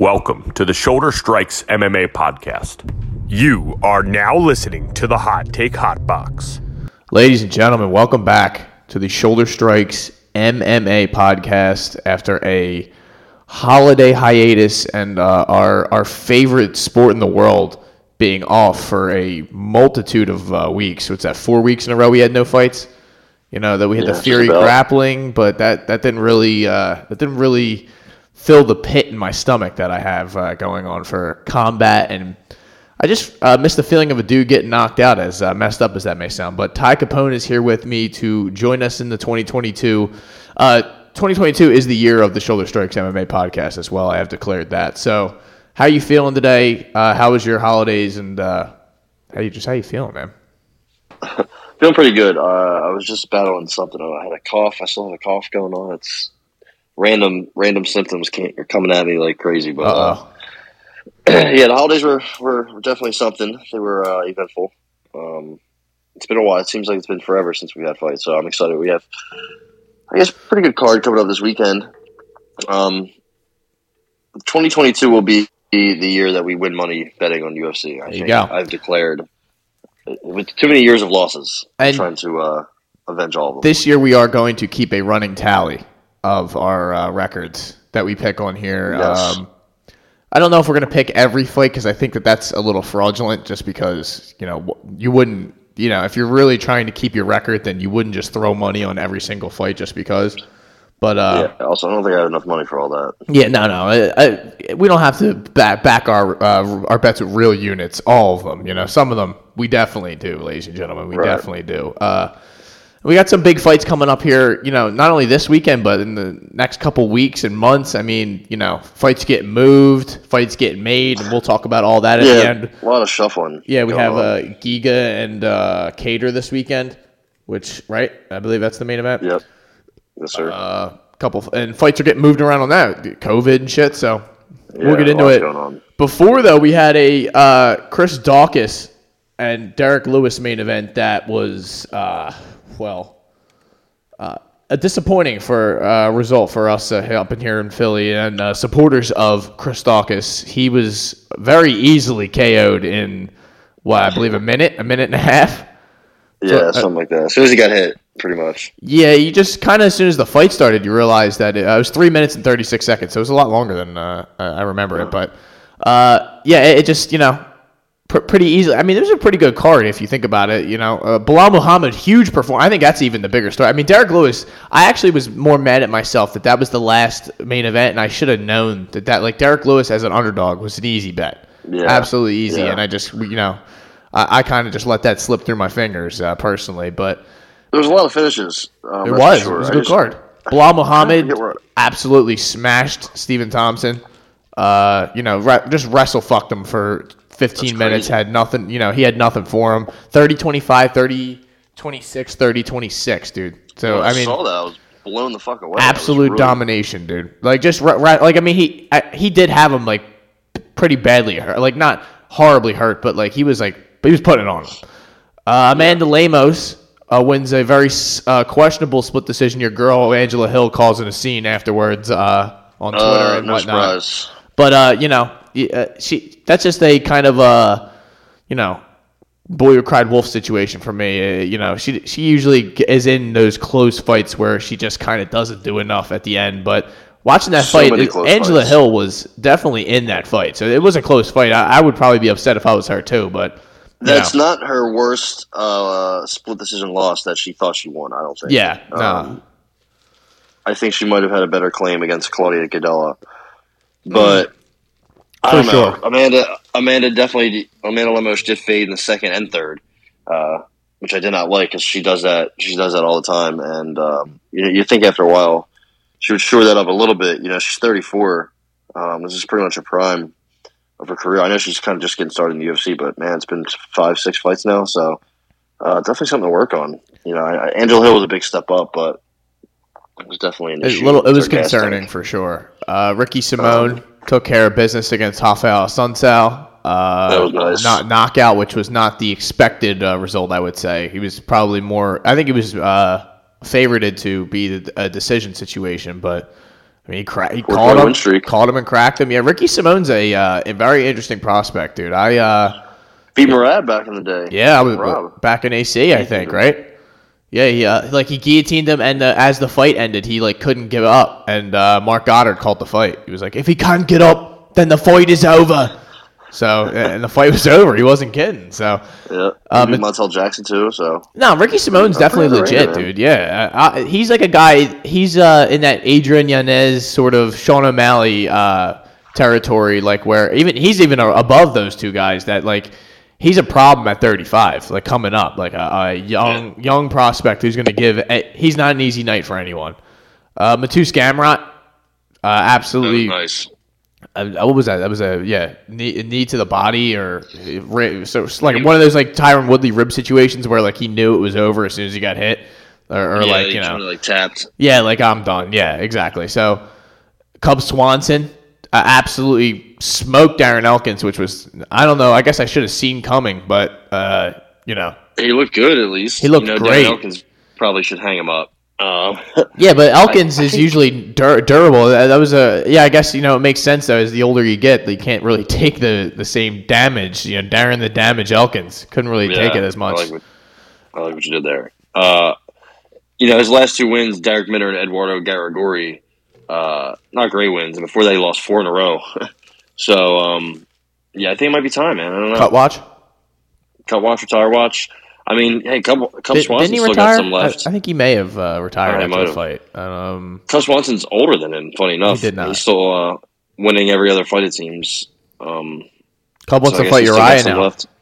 Welcome to the Shoulder Strikes MMA podcast. You are now listening to the Hot Take Hot Box. Ladies and gentlemen, welcome back to the Shoulder Strikes MMA podcast after a holiday hiatus and uh, our our favorite sport in the world being off for a multitude of uh, weeks. So it's that four weeks in a row we had no fights. You know that we had Yeah, the just Fury about. grappling, but that that didn't really uh, that didn't really fill the pit in my stomach that I have uh, going on for combat and. I just uh, missed the feeling of a dude getting knocked out, as uh, messed up as that may sound. But Ty Capone is here with me to join us in the 2022. Uh, 2022 is the year of the Shoulder Strikes MMA podcast as well. I have declared that. So, how you feeling today? Uh, how was your holidays? And uh, how you just how you feeling, man? Feeling pretty good. I was just battling something. I had a cough. I still have a cough going on. It's random, random symptoms can't, are coming at me like crazy. But uh, yeah, the holidays were, were, definitely something. They were uh, eventful. Um, it's been a while. It seems like it's been forever since we had fights. So I'm excited. We have, I guess, pretty good card coming up this weekend. Um, 2022 will be the year that we win money betting on UFC. I there you go. I've declared with too many years of losses. I'm And- trying to uh, avenge all of them. This year we are going to keep a running tally of our uh, records that we pick on here. Yes. Um, I don't know if we're going to pick every fight because I think that that's a little fraudulent. Just because you know you wouldn't, you know, if you're really trying to keep your record, then you wouldn't just throw money on every single fight just because. But uh, yeah. Also, I don't think I have enough money for all that. yeah, no, no, I, I, we don't have to back, back our uh, our bets with real units. All of them, you know, some of them we definitely do, ladies and gentlemen, we Right. definitely do. Uh, we got some big fights coming up here, you know, not only this weekend but in the next couple weeks and months. I mean, you know, fights get moved, fights get made, and we'll talk about all that at the Yeah, end. a lot of shuffling. Yeah, we have on. uh, Giga and uh, Kattar this weekend, which right, I believe that's the main event. Yep. Yes, sir. Uh, couple and fights are getting moved around on that, COVID and shit. So we'll get into it. Before though, we had a uh, Chris Daukaus and Derek Lewis main event that was uh, well uh, a disappointing for uh, result for us uh, up in here in Philly and uh, supporters of Chris Daukaus. He was very easily KO'd in what I believe a minute, a minute and a half. Yeah, uh, something like that. As soon as he got hit, pretty much. Yeah, you just kind of as soon as the fight started, you realized that it, uh, it was three minutes and thirty six seconds. So it was a lot longer than uh, I remember it. But uh, yeah, it, it just you know pr- pretty easily. I mean, it was a pretty good card if you think about it. You know, uh, Belal Muhammad, huge performance. I think that's even the bigger story. I mean, Derek Lewis. I actually was more mad at myself that that was the last main event, and I should have known that that like Derek Lewis as an underdog was an easy bet. Yeah. absolutely easy. Yeah. And I just you know. I, I kind of just let that slip through my fingers uh, personally, but There was a lot of finishes. Um, it was. sure. It was a good just- card. Belal Muhammad absolutely smashed Stephen Thompson. Uh, you know, re- just wrestle fucked him for 15 That's minutes. crazy. Had nothing. You know, he had nothing for him. 30 25, 30 26, 30 26, dude. So, I mean, saw that. I was blown the fuck away. Absolute domination, dude. Like, just, right, re- like, I mean, he I, he did have him, like, pretty badly hurt. Like, not horribly hurt, but, like, he was, like, he was putting it on him. Uh, Amanda Lemos uh, wins a very uh, questionable split decision. Your girl Angela Hill calls it a scene afterwards uh, on Twitter Uh, and no whatnot. surprise. But uh, you know, uh, she that's just a kind of a you know, boy who cried wolf situation for me. Uh, you know, she she usually is in those close fights where she just kind of doesn't do enough at the end, but. Watching that So fight, it- Angela fights. Hill was definitely in that fight, so it was a close fight. I, I would probably be upset if I was her too, but That's know. not her worst uh, split decision loss that she thought she won. I don't think. yeah, no, Um, I think she might have had a better claim against Claudia Gadelha, but I don't know. sure. Amanda, Amanda definitely, Amanda Lemos did fade in the second and third, uh, which I did not like because she does that. She does that all the time, and um, you, you think after a while she would shore that up a little bit. You know, she's thirty four. Um, this is pretty much her prime of her career. I know she's kind of just getting started in the UFC, but man, it's been five, six fights now, so uh, definitely something to work on. You know, I, I- Angela Hill was a big step up, but it was definitely It, little, it was concerning for sure. Uh, Ricky Simón took care of business against Raphael Assunção. Uh, That was nice. Not knockout, which was not the expected uh, result. I would say he was probably more. I think he was uh, favorited to be a decision situation, but I mean, he, cra- he called him, streak. called him and cracked him. Yeah, Ricky Simón's a uh, a very interesting prospect, dude. I uh, Beat Murad back in the day. yeah, I was Rob. back in AC, I think, right? Yeah, he uh, like he guillotined him, and uh, as the fight ended, he like couldn't give up, and uh, Marc Goddard called the fight. He was like, "If he can't get up, then the fight is over." So, and the fight was over. He wasn't kidding. So, Yeah. Um, Montel Jackson too. So no, Ricky Simón's I'm definitely legit, dude. Yeah, uh, uh, he's like a guy. He's uh, in that Adrian Yanez sort of Sean O'Malley uh, territory, like where even he's even above those two guys. That like he's a problem at 35, like coming up, like a, a young young prospect who's going to give. A, he's not an easy night for anyone. Uh, Mateusz Gamrot, uh, absolutely nice. uh, what was that? That was a yeah knee, knee to the body or uh, so like one of those like Tyron Woodley rib situations where like he knew it was over as soon as he got hit, or, or yeah, like you know like tapped. yeah like I'm done yeah exactly. So Cub Swanson uh, absolutely smoked Darren Elkins, which was I don't know I guess I should have seen coming, but uh, you know He looked good at least. He looked you know, great. Dan Elkins probably should hang him up. Um, Yeah, but Elkins I is think- usually dur- durable. That, that was a yeah. I guess you know it makes sense though. As the older you get, you can't really take the, the same damage. You know, Darren the damage Elkins couldn't really take it as much. I like, what, I like what you did there. Uh, you know, his last two wins, Darrick Minner and Eduardo Garagorri, uh, not great wins. And before that, he lost four in a row. so, um, yeah, I think it might be time, man. I don't know. Cut watch. Cut watch, retire watch. I mean, hey, Cub, Cub Did, Swanson still retire? got some left. I think he may have uh, retired after the fight. Um, Cub Swanson's older than him. Funny enough, he did not. He's still uh, winning every other fight. It seems. Um, Cub wants so to fight he's still got Uriah now. Left.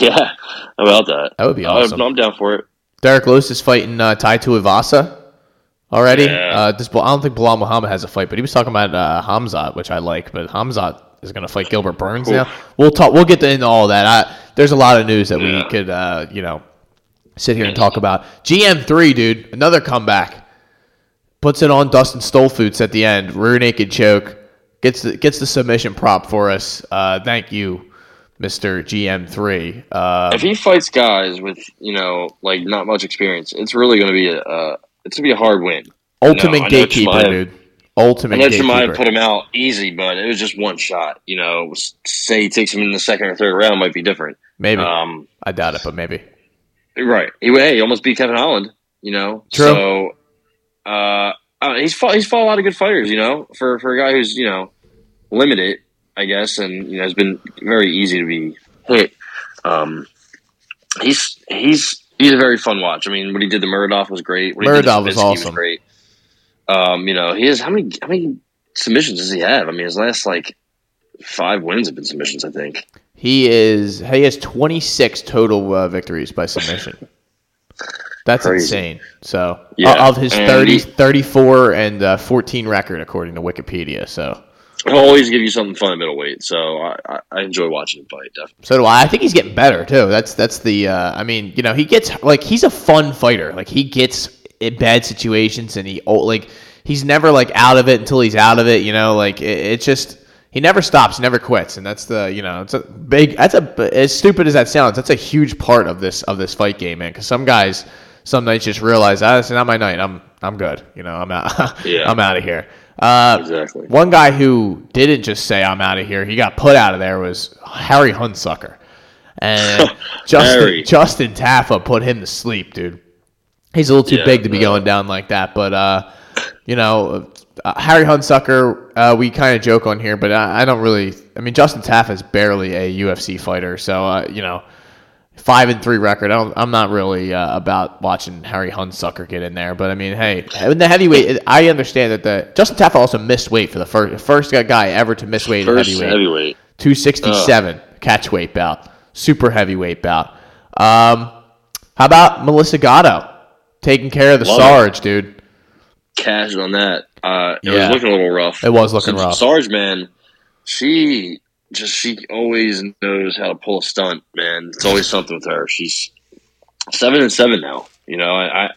Yeah, about that? That would be Uh, awesome. I'm down for it. Derek Lewis is fighting uh, Tai Tuivasa already. Yeah. Uh, this, I don't think Belal Muhammad has a fight, but he was talking about uh, Khamzat, which I like. But Khamzat is going to fight Gilbert Burns Oof. now. We'll talk. We'll get into all that. I, there's a lot of news that we could, uh, you know, sit here and talk about. GM3, dude, another comeback. Puts it on Dustin Stoltzfus at the end. Rear naked choke. Gets the gets the submission prop for us. Uh, thank you, Mister GM3. Uh, if he fights guys with you know like not much experience, it's really going to be a uh, it's going to be a hard win. ultimate I know gatekeeper, Chimaev- dude. I Ultimate know gatekeeper. Put him out easy, but it was just one shot. You know, say he takes him in the second or third round might be different. Maybe. Um, I doubt it, but maybe. right? He, hey, he almost beat Kevin Holland. You know, True. So uh, uh, he's fought he's fought a lot of good fighters. You know, for for a guy who's you know limited, I guess, and you know has been very easy to be hit. Um, he's he's he's a very fun watch. I mean, what he did to Murdoch was great. What he did to was awesome. great. Um, you know, he has how many how many submissions does he have? I mean, his last like five wins have been submissions. I think. He is. He has 26 total uh, victories by submission. That's Crazy. insane. So Yeah, of his and 30, he- 34 and uh, 14 record according to Wikipedia. So He'll always give you something fun at middleweight, so I, I, I enjoy watching him fight. Definitely. so do I. I think he's getting better too. That's that's the. Uh, I mean, you know, he gets like he's a fun fighter. Like he gets in bad situations and he oh, like he's never like out of it until he's out of it. You know, like it, it's just. He never stops, never quits, and that's the you know it's a big. That's a as stupid as that sounds. That's a huge part of this of this fight game, man. Because some guys some nights just realize ah, this is not my night. I'm I'm good. You know, I'm out. Yeah. I'm out of here. Uh, Exactly. one guy who didn't just say I'm out of here, he got put out of there was Harry Hunsucker, and Justin Harry. Justin Tafa put him to sleep, dude. He's a little too Yeah, big to be no. going down like that, but uh, you know, uh, Harry Hunsucker, uh, we kind of joke on here, but I, I don't really. I mean, Justin Tafa is barely a UFC fighter, so uh, you know, five and three record. I don't, I'm not really uh, about watching Harry Hunsucker get in there, but I mean, hey, in the heavyweight, I understand that the Justin Tafa also missed weight for the first first guy ever to miss weight First in heavyweight. heavyweight. 267 catch weight bout, super heavyweight bout. Um, how about Melissa Gatto taking care of the Love it. Sarge, dude? Cash on that. Uh, it Yeah. was looking a little rough. It was looking So rough. Sarge, man, she just she always knows how to pull a stunt, man. It's always something with her. She's seven and seven now. You know, I, I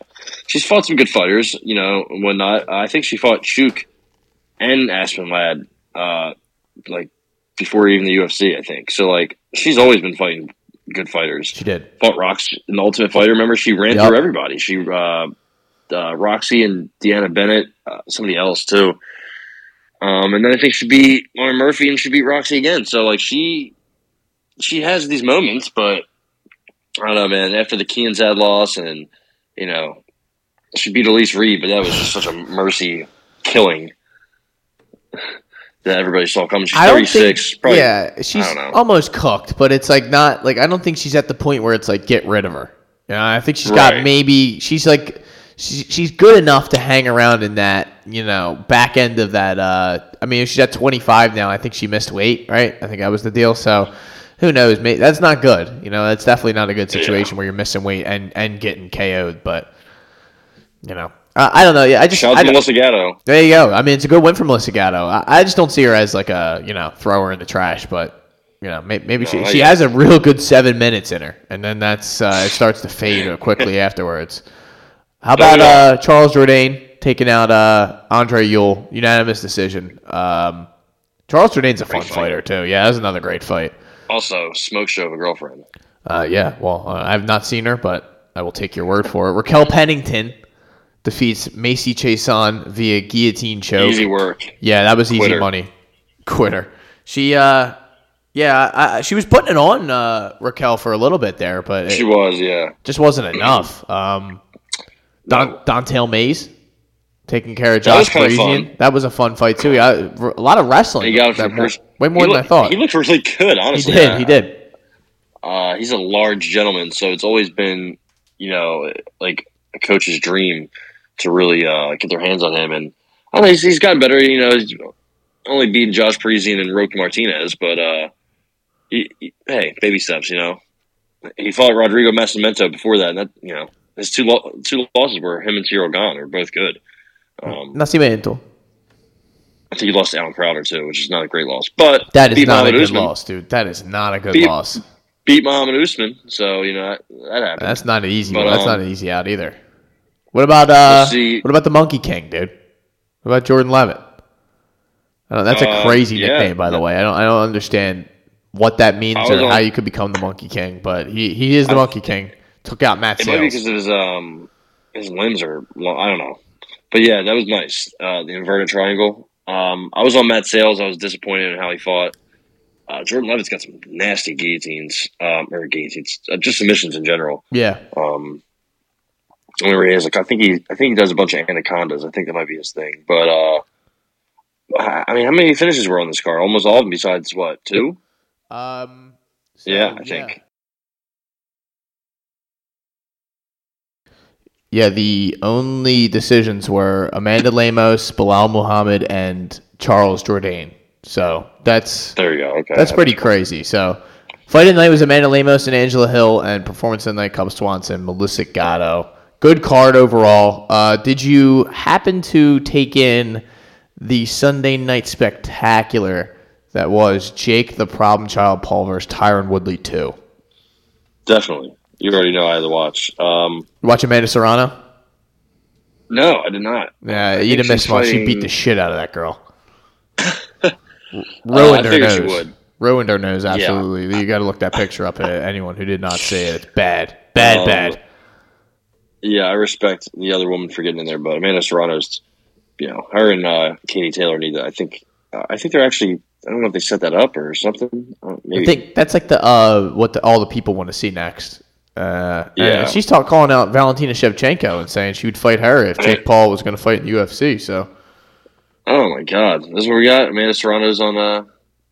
she's fought some good fighters. You know, and whatnot. I think she fought Chuk and Aspen Ladd, uh, like before even the UFC. I think so. Like she's always been fighting good fighters. She did. Fought Rocks in the Ultimate Fighter. Remember, she ran Yep. through everybody. She uh, uh, Roxy and Deanna Bennett, uh, somebody else too. Um, and then I think she beat Lauren Murphy and she beat Roxy again. So like she she has these moments, but I don't know, man. After the Kianzad loss and you know she beat Elise Reed, but that was just such a mercy killing that everybody saw coming. She's thirty six. think. yeah, she's I don't know. almost cooked, but it's like not like I don't think she's at the point where it's like get rid of her. You know, I think she's got maybe she's like she's she's good enough to hang around in that you know back end of that. uh I mean, if she's at twenty five now. I think she missed weight, right? I think that was the deal. So. Who knows? May that's not good. You know, that's definitely not a good situation where you're missing weight and, and getting KO'd. But you know, I, I don't know. Yeah, I just Shout I out to Melissa Gatto. there you go. I mean, it's a good win for Melissa Gatto. I, I just don't see her as like a you know thrower in the trash, but you know maybe, maybe she No, she yeah. has a real good seven minutes in her, and then that's uh, it starts to fade quickly afterwards. How about uh, Charles Jourdain taking out uh, Andre Ewell unanimous decision? Um, Charles Jourdain's a fun Great fighter too. Yeah, that was another great fight. Also, smoke show of a girlfriend. Uh, yeah, well, uh, I've not seen her, but I will take your word for it. Raquel Pennington defeats Macy Chiasson via guillotine choke. Easy work. Yeah, that was easy Quitter. money. Quitter. She, uh, yeah, I, I- she was putting it on uh, Raquel for a little bit there, but She was, yeah. just wasn't enough. Um, Don, No. Don'Tale Mayes taking care of Josh kinda Parisian. That was a fun fight too. Yeah, a lot of wrestling. He got That more- way more he than looked- I thought. He looked really good, He honestly. did. He did. Uh, he's a large gentleman, so it's always been, you know, like a coach's dream to really uh, get their hands on him. And I don't know, he's, he's gotten better. You know, he's only beaten Josh Parisian and Roque Martinez, but uh, he, he- hey, baby steps. You know, he fought Rodrigo Nascimento before that, and that you know, his two lo- two losses were him and Ciryl Gane are both good. Um, Nascimento. I think he lost to Allen Crowder too, which is not a great loss, but That is not a good Usman. loss, dude. That is not a good Beat- loss. Beat Muhammad Usman, so you know that, that happened. That's not an easy But. That's um, not an easy out either. What about uh? See. What about the Monkey King, dude? What about Jordan Leavitt? I don't, that's a Uh, crazy yeah. nickname, by the way. I don't. I don't understand what that means or on- how you could become the Monkey King, but he he is the Monkey King. Took out Matt It might be because of his um his limbs are long. I don't know, but yeah, that was nice. Uh, the inverted triangle. Um, I was on Matt Sayles. I was disappointed in how he fought. Uh, Jordan Leavitt's got some nasty guillotines, um, or guillotines, uh, just submissions in general. Yeah, Um, where he is, like I think he, I think he does a bunch of anacondas. I think that might be his thing. But uh, I mean, how many finishes were on this card? Almost all of them. Besides what two? um, so, yeah, I think. Yeah, the only decisions were Amanda Lemos, Belal Muhammad, and Charles Jourdain. So that's There you go. Okay, That's pretty crazy. So, fight of the night was Amanda Lemos and Angela Hill, and performance of the night Cub Swanson, Melissa Gatto. Good card overall. Uh, did you happen to take in the Sunday night spectacular that was Jake the Problem Child Paul versus Tyron Woodley too? definitely. You already know I had to watch. Um, watch Amanda Serrano? no, I did not. Yeah, you didn't miss much. She beat the shit out of that girl. Uh, Ruined I her nose. would. Ruined her nose. Absolutely. You got to look that picture up. At anyone who did not see it, it's bad, bad, Um, bad. Yeah, I respect the other woman for getting in there, but Amanda Serrano's, you know, her and uh, Katie Taylor need to. I think, uh, I think they're actually. I don't know if they set that up or something. Uh, maybe. I think that's like the uh what the, all the people want to see next. Uh, Yeah. she's talk, calling out Valentina Shevchenko and saying she would fight her if Jake Paul was going to fight in the UFC. So oh my God, this is what we got. Amanda Serrano's on uh,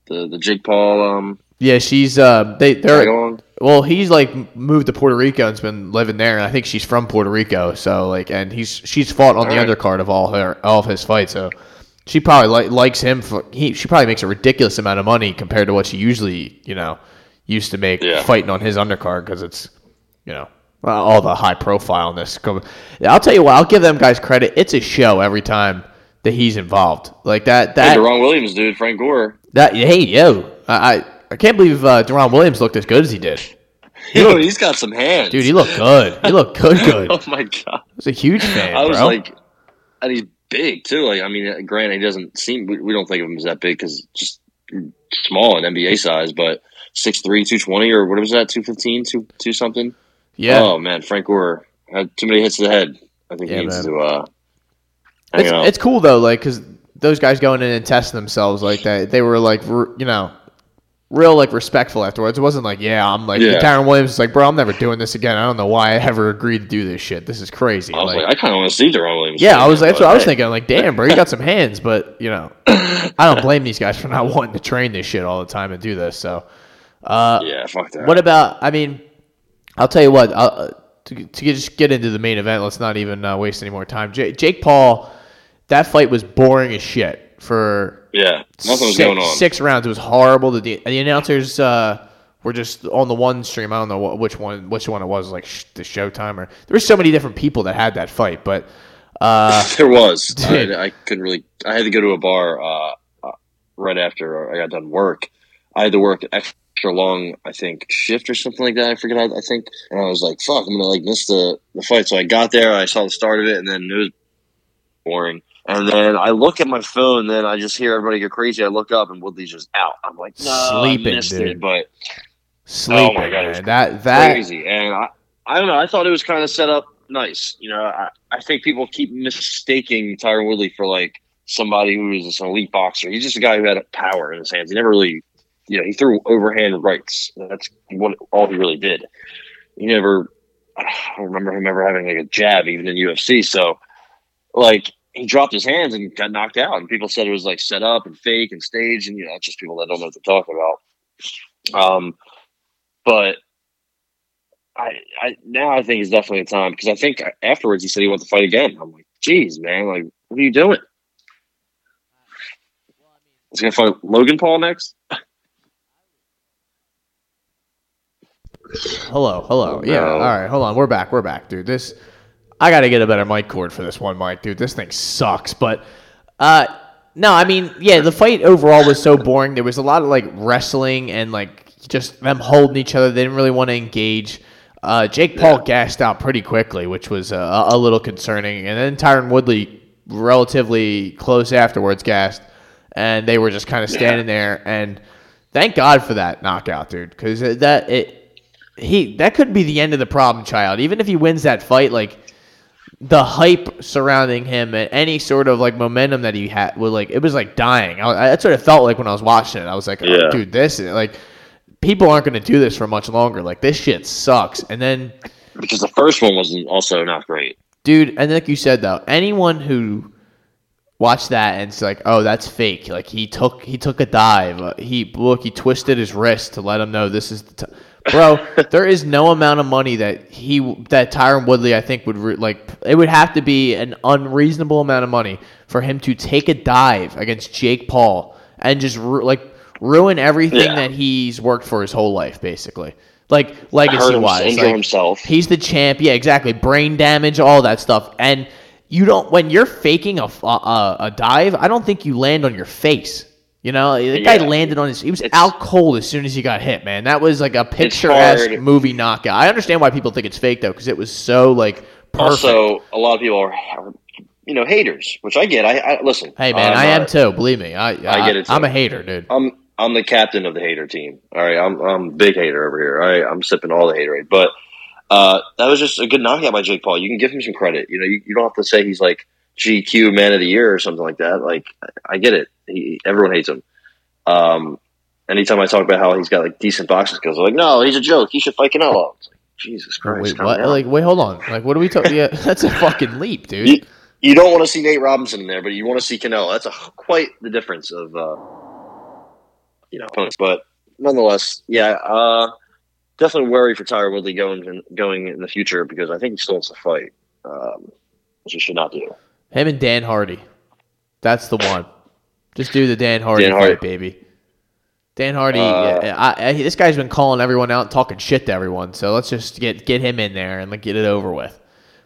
the the Jake Paul um yeah, she's uh they they're well he's like moved to Puerto Rico and's been living there and I think she's from Puerto Rico. So like and he's she's fought on the Alright. undercard of all her all of his fights. So she probably li- likes him for he she probably makes a ridiculous amount of money compared to what she usually you know used to make Yeah. fighting on his undercard because it's you know all the high profileness. I'll tell you what, I'll give them guys credit. It's a show every time that he's involved. Like that Hey, that Deron Williams, dude, Frank Gore. that hey yo, I I, I can't believe uh, Deron Williams looked as good as he did. Yo, he's got some hands, Dude, he looked good. He looked good, good. Oh my God, was a huge fan, I was bro. like, and he's big too. Like, I mean, granted, he doesn't seem. We, we don't think of him as that big because just small in NBA size, but 6'3", 220 or what was that, 215, 2, 2 something. Yeah, Oh man, Frank Gore had too many hits to the head. I think Yeah, he needs man. to. Uh, It's, out. it's cool though, like because those guys going in and testing themselves like that, they were like, you know, real like respectful afterwards. It wasn't like, yeah, I'm like Yeah. Deron Williams is like, bro, I'm never doing this again. I don't know why I ever agreed to do this shit. This is crazy. I was Like, like, I kind of want to see Deron Williams. yeah, I was again, that's what I was hey, thinking. Like, damn, bro, you got some hands, but you know, I don't blame these guys for not wanting to train this shit all the time and do this. So, uh, Yeah, fuck that. what about? I mean, I'll tell you what. I'll, uh, to to get, just get into the main event, let's not even uh, waste any more time. J- Jake Paul, that fight was boring as shit for yeah, nothing was six, going on. six rounds. It was horrible. The the announcers uh, were just on the one stream. I don't know what, which one which one it was, like sh- the Showtime or there were so many different people that had that fight, but. Uh, there was. Dude. I, I couldn't really. I had to go to a bar uh, uh, right after I got done work. I had to work extra long, I think, shift or something like that. I forget. I, I think, and I was like, "Fuck, I'm gonna like miss the the fight." So I got there. I saw the start of it, and then it was boring. And then I look at my phone, and then I just hear everybody go crazy. I look up, and Woodley's just out. I'm like, "No, Sleeping, I missed dude. it." But sleeping, Oh my God, man. That that crazy. And I, I don't know. I thought it was kind of set up nice. You know, I, I think people keep mistaking Tyron Woodley for like somebody who is an elite boxer. He's just a guy who had a power in his hands. He never really, you know, he threw overhand rights. That's what all he really did. He never. I don't remember him ever having like a jab, even in UFC. So, like, he dropped his hands and got knocked out, and people said it was like set up and fake and staged, and you know, just people that don't know what they're talking about. Um, but I, I now I think it's definitely a time because I think afterwards he said he wants to fight again. I'm like, geez, man, like, what are you doing? He's gonna fight Logan Paul next. Hello, hello. Yeah, No. all right, hold on. We're back. We're back, dude. This I got to get a better mic cord for this one mic, dude. This thing sucks. But uh no, I mean, yeah, the fight overall was so boring. There was a lot of like wrestling and like just them holding each other. They didn't really want to engage. Uh, Jake Paul gassed out pretty quickly, which was uh, a little concerning. And then Tyron Woodley, relatively close afterwards, gassed, and they were just kind of standing there. And thank God for that knockout, dude, because that it he that could be the end of the problem child. Even if he wins that fight, like the hype surrounding him and any sort of like momentum that he had was like it was like dying. I, that's what it felt like when I was watching it. I was like, oh, Yeah. dude, this is like people aren't going to do this for much longer. Like this shit sucks. And then, Because the first one was also not great. dude, and like you said though, anyone who watched that and it's like, oh, that's fake. Like he took he took a dive. Uh, he look he twisted his wrist to let him know this is the. T- Bro, there is no amount of money that he that Tyron Woodley I think would re- like. It would have to be an unreasonable amount of money for him to take a dive against Jake Paul and just ru- like ruin everything Yeah. that he's worked for his whole life, basically. Like legacy wise, like, himself. He's the champ. Yeah, exactly. Brain damage, all that stuff. And you don't when you're faking a a, a dive. I don't think you land on your face. You know, the guy Yeah. landed on his. He was out cold as soon as he got hit. Man, that was like a picturesque movie knockout. I understand why people think it's fake though, because it was so like perfect. Also, a lot of people are, are you know, haters, which I get. I, I listen. hey man, I'm, I am too. Believe me, I I, get it, too. I'm a hater, dude. I'm I'm the captain of the hater team. All right, I'm I'm a big hater over here. All right, I'm sipping all the haterade, but uh, that was just a good knockout by Jake Paul. You can give him some credit. You know, you, you don't have to say he's like GQ Man of the Year or something like that. Like, I get it. He, everyone hates him. Um, anytime I talk about how he's got like decent boxing skills, they're like, no, he's a joke. He should fight Canelo. It's like, Jesus Christ! Wait? Like, wait, hold on. Like, what are we talking? Yeah, that's a fucking leap, dude. You, you don't want to see Nate Robinson in there, but you want to see Canelo. That's a, quite the difference of, uh, you know, opponents. But nonetheless, yeah, uh, definitely worry for Tyler Woodley going in, going in the future because I think he still wants to fight, um, which he should not do. Him and Dan Hardy. That's the one. Just do the Dan Hardy Dan fight, baby. Dan Hardy, Uh, yeah, I, I, this guy's been calling everyone out, and talking shit to everyone. So let's just get get him in there and like, get it over with.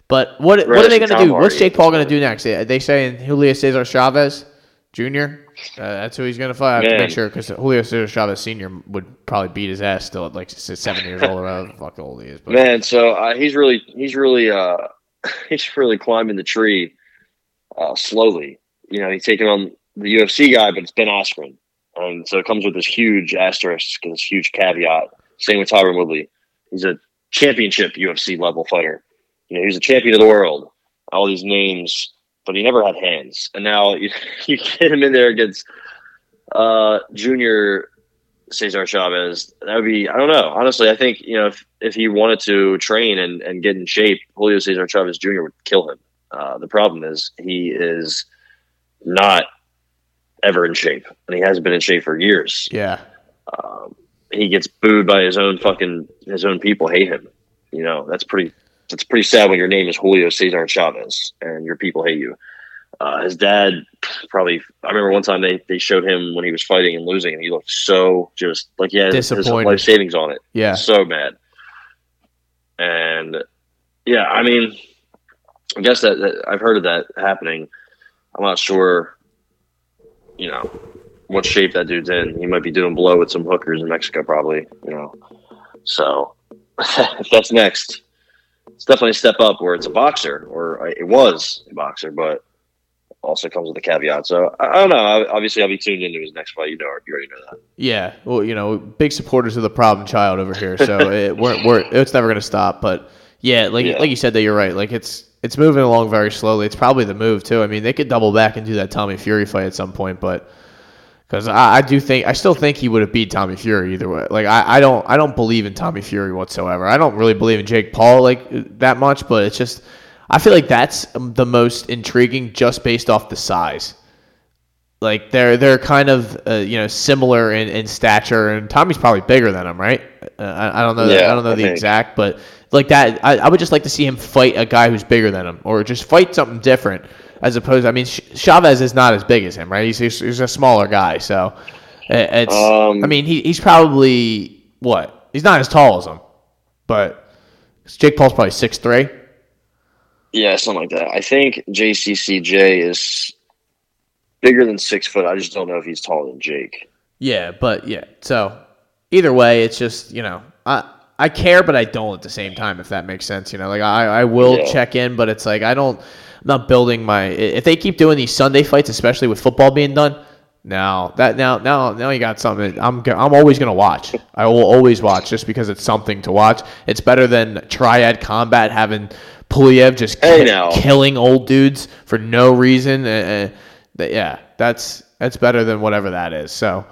But what what are they going to do? What's Jake Paul going to do next? Are they saying Julio Cesar Chavez Jr. Uh, that's who he's going to fight. I have to make sure because Julio Cesar Chavez Sr. would probably beat his ass still at like seven years old or however fuck old he is. But Man, so uh, he's really he's really uh, he's really climbing the tree uh, slowly. You know, he's taking on the UFC guy, but it's Ben Askren, and so it comes with this huge asterisk and this huge caveat. Same with Tyron Woodley. He's a championship UFC level fighter. You know, he's a champion of the world. all these names, but he never had hands. And now you, you get him in there against uh, Junior Cesar Chavez. That would be I don't know. Honestly, I think you know if if he wanted to train and, and get in shape, Julio Cesar Chavez Jr. would kill him. Uh, the problem is he is not ever in shape, and he hasn't been in shape for years. Yeah. Um, he gets booed by his own fucking his own people hate him. You know that's pretty that's pretty sad when your name is Julio Cesar Chavez and your people hate you. Uh, his dad probably. I remember one time they, they showed him when he was fighting and losing, and he looked so just like he had his life savings on it. Yeah. so mad. And yeah, I mean, I guess that, that I've heard of that happening. I'm not sure, you know, what shape that dude's in. He might be doing blow with some hookers in Mexico, probably. You know, so if that's next, it's definitely a step up where it's a boxer, or it was a boxer, but also comes with a caveat. So I, I don't know. Obviously, I'll be tuned into his next fight. You know, you already know that. Yeah, well, you know, big supporters of the problem child over here, so it, we're, we're it's never gonna stop. But yeah, like Yeah. like you said, that you're right. Like it's it's moving along very slowly. It's probably the move too. I mean, they could double back and do that Tommy Fury fight at some point, but because I, I do think I still think he would have beat Tommy Fury either way. Like I, I don't I don't believe in Tommy Fury whatsoever. I don't really believe in Jake Paul like that much, but it's just I feel like that's the most intriguing just based off the size like they're they're kind of uh, you know similar in, in stature, and Tommy's probably bigger than him, right? Uh, I, I don't know. the- Yeah, I don't know I the think. exact, but like that, I, I would just like to see him fight a guy who's bigger than him, or just fight something different, as opposed. I mean, Ch- Chavez is not as big as him, right? He's he's, he's a smaller guy, so it's. Um, I mean, he, he's probably what? He's not as tall as him, but Jake Paul's probably six three. Yeah, something like that. I think JCCJ is bigger than six foot. I just don't know if he's taller than Jake. Yeah, but yeah. So either way, it's just you know I I care, but I don't at the same time. If that makes sense, you know, like I I will Yeah. check in, but it's like I don't. I'm not building my. If they keep doing these Sunday fights, especially with football being done, now that now now now you got something. I'm I'm always gonna watch. I will always watch just because it's something to watch. It's better than Triad Combat having Puliev just Hey, ki- killing old dudes for no reason. Uh, uh, yeah, that's that's better than whatever that is. So.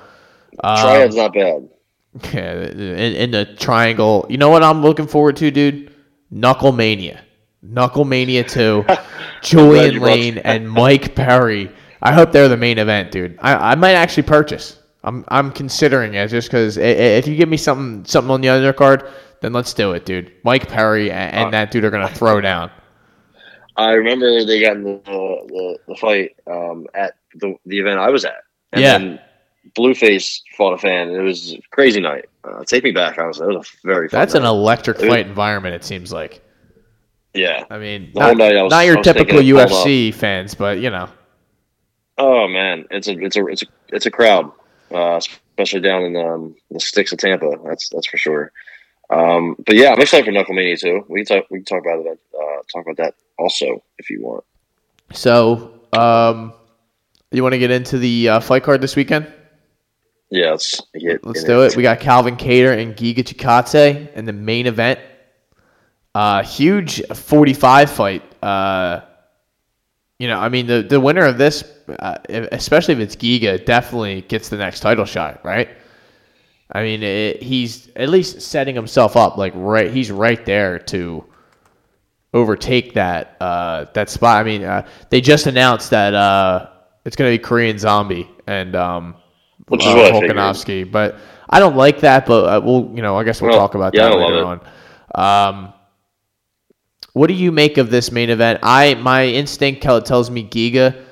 um, Triad's not bad. Yeah, in, in the triangle. You know what I'm looking forward to, dude? Knuckle Mania. Knuckle Mania 2. Julian Lane and Mike Perry. I hope they're the main event, dude. I, I might actually purchase. I'm I'm considering it just because if you give me something something on the undercard, then let's do it, dude. Mike Perry and, and Uh, that dude are gonna throw down. I remember they got in the the, the fight um, at the, the event I was at. And Yeah. then Blueface fought a fan. It was a crazy night. Uh, take me back. Honestly, it was a very fun That's an electric fight environment. It seems like. yeah. I mean, The whole not, night I was- not your I was typical UFC fans, but you know. Oh man, it's a it's a it's a it's a crowd, uh, especially down in um, the sticks of Tampa. That's that's for sure. Um, but yeah, I'm excited for Knucklemania too. We can talk we can talk about that uh, talk about that also if you want. So, um, you want to get into the uh, fight card this weekend? Yeah, let's do it. We got Calvin Kattar and Giga Chikadze in the main event. Uh, huge 45 fight. Uh, you know, I mean, the, the winner of this, uh, especially if it's Giga, definitely gets the next title shot, right? I mean, it, he's at least setting himself up like right. He's right there to overtake that uh, that spot. I mean, uh, they just announced that uh, it's going to be Korean Zombie and um, Which is uh, what I but I don't like that. But uh, we'll, you know, I guess we'll Well, talk about yeah, that I later on. Um, what do you make of this main event? I my instinct tells me Giga.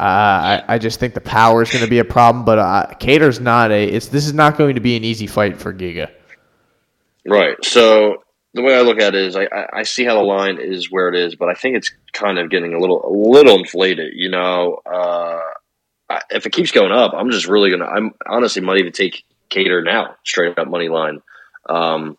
Uh, I, I just think the power is going to be a problem, but uh, Kattar's not a. It's this is not going to be an easy fight for Giga. Right. So the way I look at it is, I, I, I see how the line is where it is, but I think it's kind of getting a little a little inflated. You know, uh, I, if it keeps going up, I'm just really gonna. I'm honestly might even take Kattar now, straight up money line. Um,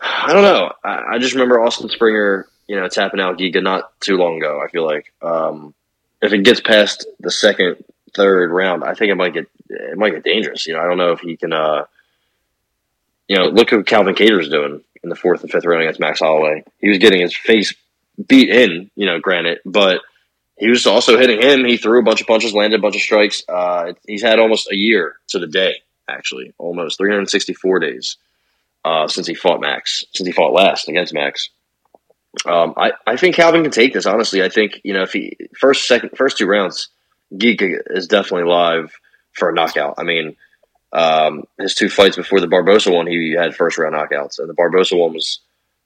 I don't know. I, I just remember Austin Springer, you know, tapping out Giga not too long ago. I feel like um, if it gets past the second, third round, I think it might get it might get dangerous. You know, I don't know if he can. Uh, you know, look what Calvin Kattar's doing in the fourth and fifth round against Max Holloway. He was getting his face beat in, you know, granted, but he was also hitting him. He threw a bunch of punches, landed a bunch of strikes. Uh, he's had almost a year to the day, actually, almost 364 days uh, since he fought Max, since he fought last against Max. Um, I, I think Calvin can take this. Honestly, I think you know if he first, second, first two rounds, Geek is definitely live for a knockout. I mean, um, his two fights before the Barbosa one, he had first round knockouts, and the Barbosa one was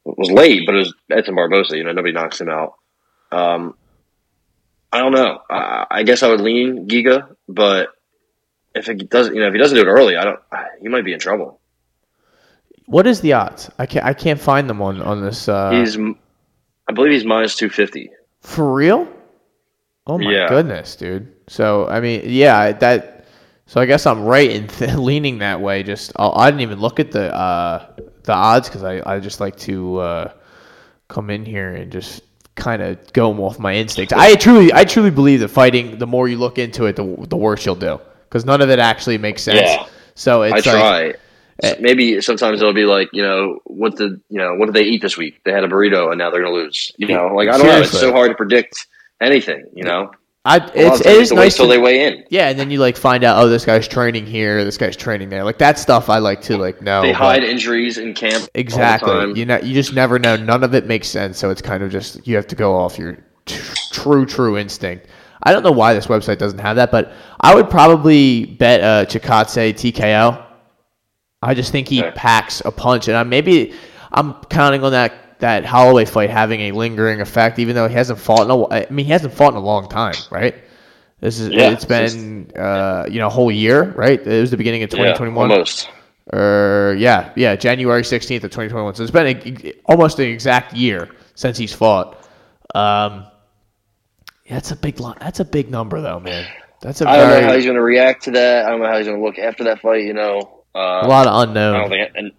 was late, but it was Edson Barbosa. You know, nobody knocks him out. Um, I don't know. I, I guess I would lean Giga, but if it doesn't, you know, if he doesn't do it early, I don't. He might be in trouble. What is the odds? I can't. I can't find them on on this. Uh, He's, I believe he's minus two fifty. for real. Oh my Yeah. goodness, dude. So I mean, yeah, that. So I guess I'm right in th- leaning that way. Just i I didn't even look at the uh, the odds because I, I just like to uh, come in here and just kind of go off my instincts. I truly I truly believe that fighting the more you look into it, the the worse you'll do because none of it actually makes sense. Yeah. So I it's like, try. eh. Maybe sometimes it'll be like, you know, what did you know, what did they eat this week? They had a burrito and now they're gonna lose. You know, like I don't know. It's so hard to predict anything. You know, I it's it is nice till they weigh in. Yeah, and then you like find out, oh, this guy's training here, this guy's training there. Like that stuff, I like to like know. They hide injuries in camp. exactly. You know, you just never know. None of it makes sense. So it's kind of just you have to go off your t- true, true instinct. I don't know why this website doesn't have that, but I would probably bet uh, Chikadze TKO. I just think he Okay. packs a punch, and I maybe I'm counting on that that Holloway fight having a lingering effect, even though he hasn't fought in a. I mean, he hasn't fought in a long time, right? This is Yeah, it's been uh, you know a whole year, right? It was the beginning of Yeah, 2021 almost. or yeah, yeah, January 16th of 2021. So it's been a, almost an exact year since he's fought. Um, yeah, that's a big That's a big number, though, man. That's a I don't know how he's going to react to that. I don't know how he's going to look after that fight. You know, uh, a lot of I don't unknown. think, and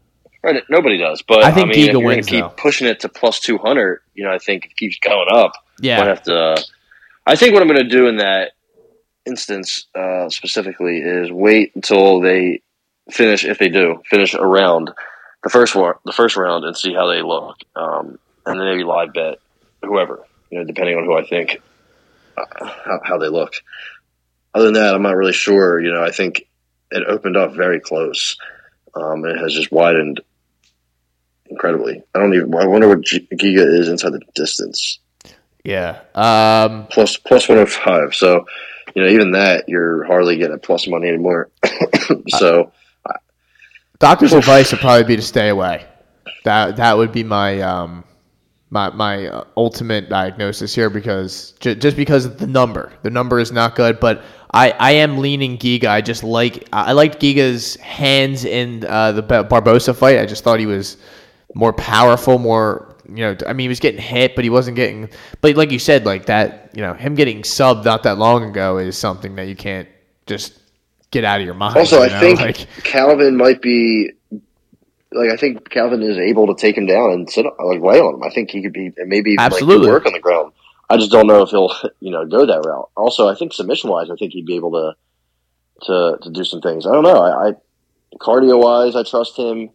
right, nobody does. But I think mean, Giga if wins, keep though. pushing it to plus two hundred. You know, I think it keeps going up. Might Yeah, have to. Uh, I think what I'm going to do in that instance uh, specifically is wait until they finish, if they do finish around the first one, the first round, and see how they look, um, and then maybe live bet whoever, you know, depending on who I think uh, how, how they look. Other than that, I'm not really sure. You know, I think it opened up very close, um, and it has just widened incredibly. I don't even. I wonder what G- Giga is inside the distance yeah. Um, plus plus one hundred five. So, you know, even that you're hardly getting plus money anymore. so, doctor's advice would probably be to stay away. That that would be my um, my my uh, ultimate diagnosis here because ju- just because of the number, the number is not good. But I, I am leaning Giga. I just like I liked Giga's hands in uh, the Barbosa fight. I just thought he was more powerful, more you know. I mean, he was getting hit, but he wasn't getting. But like you said, like that, you know, him getting subbed not that long ago is something that you can't just get out of your mind. also, you I think like, Calvin might be like I think Calvin is able to take him down and sit like lay on him. I think he could be maybe even, like, Absolutely. work on the ground. I just don't know if he'll you know go that route. Also, I think submission wise, I think he'd be able to to to do some things. I don't know. I, I cardio wise, I trust him.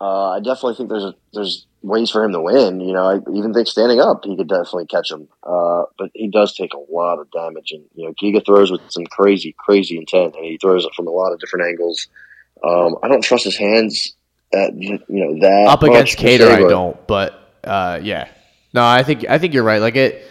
Uh, I definitely think there's a, there's ways for him to win. You know, I even think standing up, he could definitely catch him. Uh, but he does take a lot of damage, and you know, Giga throws with some crazy, crazy intent, and he throws it from a lot of different angles. Um, I don't trust his hands at you know that up against Kattar, I don't. But uh, yeah, no, I think I think you're right. Like it,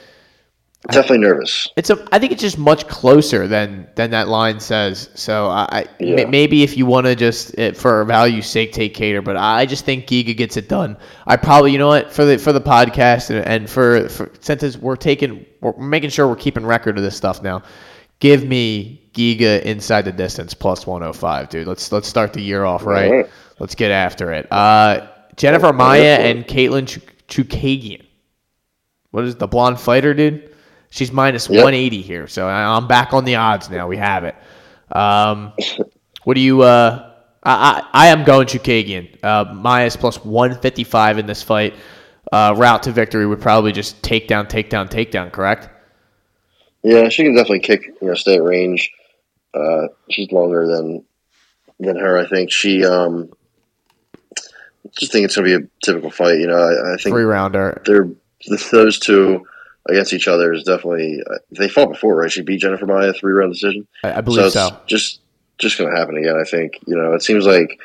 Definitely nervous. it's a. I think it's just much closer than than that line says. So I, I Yeah. may- maybe if you want to just eh, for value's sake take Kattar, but I just think Giga gets it done. I probably you know what for the for the podcast and, and for, for since we're taking we're making sure we're keeping record of this stuff now. Give me Giga inside the distance plus 105, dude. Let's let's start the year off right. Alright. Let's get after it. Uh, Jennifer Maia and Katlyn Chuk- Chookagian. What is the blonde fighter, dude? She's minus Yep. 180 here, so I'm back on the odds now. We have it. Um, what do you? Uh, I, I I am going Chookagian. Uh, Maia's plus 155 in this fight. Uh, route to victory would probably just take down, take down, take down. Correct? Yeah, she can definitely kick. You know, stay at range. Uh, she's longer than than her. I think she. Um, just think it's gonna be a typical fight. You know, I, I think Three rounder. they're those two against each other is definitely uh, they fought before, right? She beat Jennifer by a three round decision. I, I believe so. so. It's just just going to happen again. I think you know it seems like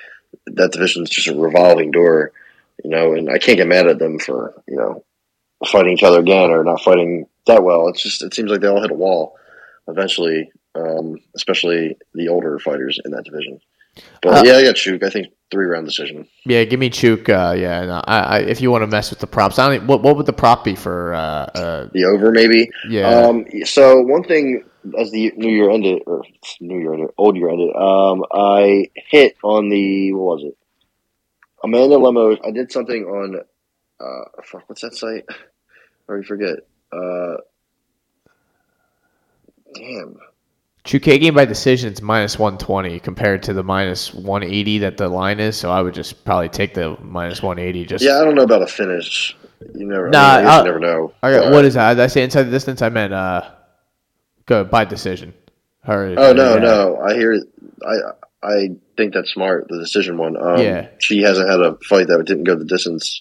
that division is just a revolving door, you know, and I can't get mad at them for you know fighting each other again or not fighting that well. It's just it seems like they all hit a wall eventually, um, especially the older fighters in that division. But Uh, yeah, I got Chuk. I think three round decision. Yeah, give me Chuk. Uh, yeah, no, I, I, if you want to mess with the props, I don't. What, what would the prop be for? Uh, uh, The over maybe. yeah, Um, so one thing as the new year ended, or new year ended, old year ended, um, I hit on the what was it? Amanda Lemos. I did something on, uh, fuck, what's that site? I already forget. Uh, damn. Chookagian by decision decisions minus one twenty compared to the minus one eighty that the line is. So I would just probably take the minus one eighty. Just Yeah, I don't know about a finish. You never. Nah, I, mean, I guess I'll- you never know. I got, But- what is that? Did I say inside the distance? I meant uh, go by decision. Her. Oh no, yeah. no. I hear. I I think that's smart. The decision one. Um, Yeah. She hasn't had a fight that didn't go the distance,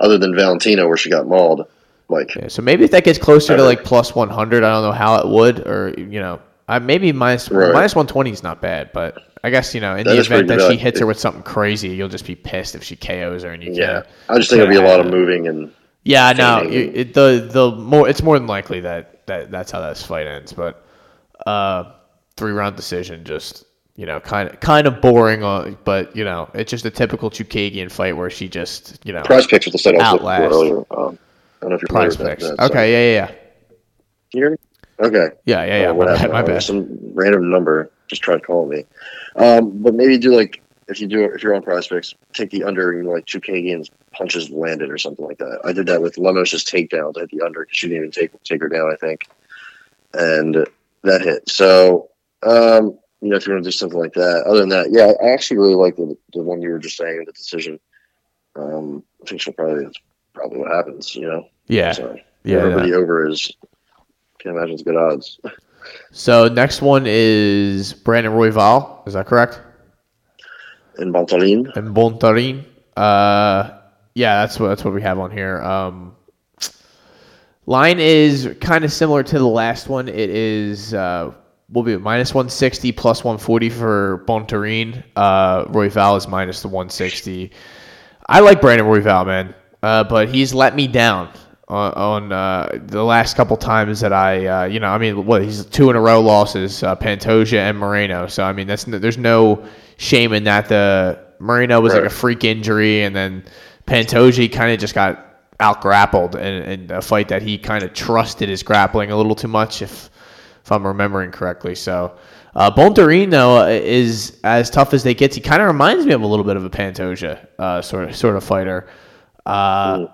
other than Valentina, where she got mauled. Like Yeah, so maybe if that gets closer to like plus one hundred, I don't know how it would, or you know, I maybe minus Right. minus one twenty is not bad, but I guess you know in That the event that she hits her with something crazy, you'll just be pissed if she KOs her and you yeah, can't. I just think it'll be a lot of moving and Yeah, I know. It, the the more it's more than likely that, that that's how this fight ends, but uh, three round decision, just you know, kind of kind of boring. On, but you know, it's just a typical Chookagian fight where she just you know prize picks with the site I was looking Outlast. for earlier. Um, I don't know if you're prize picks. that. Okay, yeah, yeah, yeah, you hear me? Okay. yeah, yeah, yeah. Uh, my bad, my bad. Some random number just try to call me. Um, but maybe do like if you do if you're on prospects, take the under and like Chookagian's punches landed or something like that. I did that with Lemos's takedown at the under because she didn't even take take her down, I think, and that hit. So um, you know if you want to do something like that. Other than that, yeah, I actually really like the the one you were just saying, the decision. Um, I think she'll probably that's probably what happens. You know, Yeah, so yeah. everybody yeah. over is. Can't imagine it's good odds. So next one is Brandon Royval. Is that correct? In Bontalin, And Bontorin. Uh, yeah, that's what that's what we have on here. Um, line is kind of similar to the last one. It is uh, will be minus one sixty plus one forty for Bontorin. Uh, Royval is minus the one sixty. I like Brandon Royval, man, uh, but he's let me down on, on uh, the last couple times that I, uh, you know, I mean, what he's two in a row losses, uh, Pantoja and Moreno. So I mean, that's there's no shame in that. The Moreno was like a freak injury, and then Pantoja kind of just got out grappled in, in a fight that he kind of trusted his grappling a little too much, if if I'm remembering correctly. So. Uh, Bontorin though is as tough as they get. He kind of reminds me of a little bit of a Pantoja uh, sort of sort of fighter. Uh,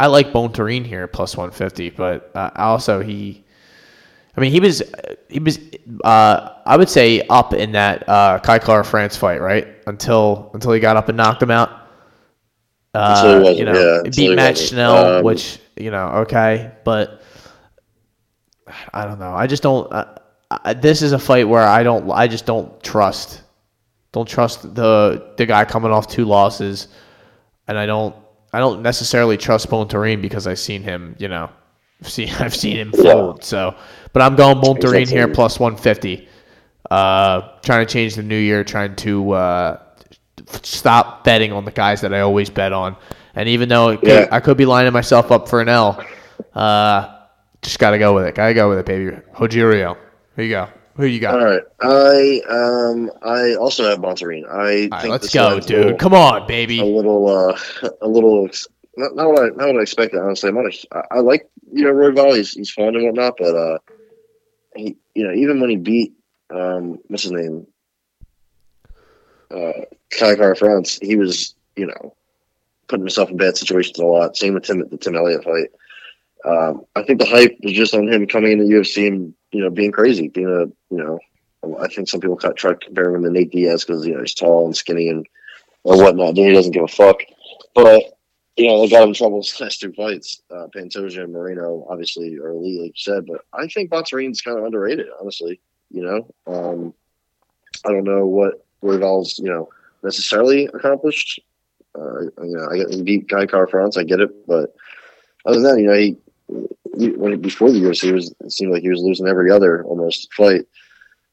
I like Bontorin here plus 150, but uh, also he, I mean he was he was uh, I would say up in that uh, Kai Kara France fight right until until he got up and knocked him out. Uh, you know, yeah, beat Matt. Schnell, Um, which you know okay, but I don't know. I just don't. Uh, I, this is a fight where I don't. I just don't trust. Don't trust the the guy coming off two losses, and I don't. I don't necessarily trust Bontorin because I've seen him. You know, I've I've seen him fold. So, but I'm going Bontorin here plus one fifty. Uh, trying to change the new year. Trying to uh, stop betting on the guys that I always bet on. And even though it could, Yeah. I could be lining myself up for an L, uh, just got to go with it. Got to go with it, baby. Rogério. Here you go. Who you got? All right, I um I also have Bontarine. I All right, think let's go, dude. little- Come on, baby. a little uh a little not, not what I not what I expected. Honestly, I'm not a, I, I like you know Roy Valley. He's he's fun and whatnot, but uh he you know even when he beat um what's his name uh Kai Car France, he was you know putting himself in bad situations a lot. Same with Tim the Tim Elliott fight. Um, I think the hype was just on him coming into UFC and you know being crazy, being a you know. I think some people cut, try compare him to Nate Diaz because you know he's tall and skinny and or whatnot. He doesn't give a fuck. But you know, they got him in trouble his last two fights. Uh, Pantoja and Moreno obviously are elite, like you said. But I think Botsarine's kind of underrated, honestly. You know, um, I don't know what Royval's you know necessarily accomplished. Uh, you know, I get beat Guy Car France, I get it, but other than that, you know, he when before the UFC, was it seemed like he was losing every other almost fight.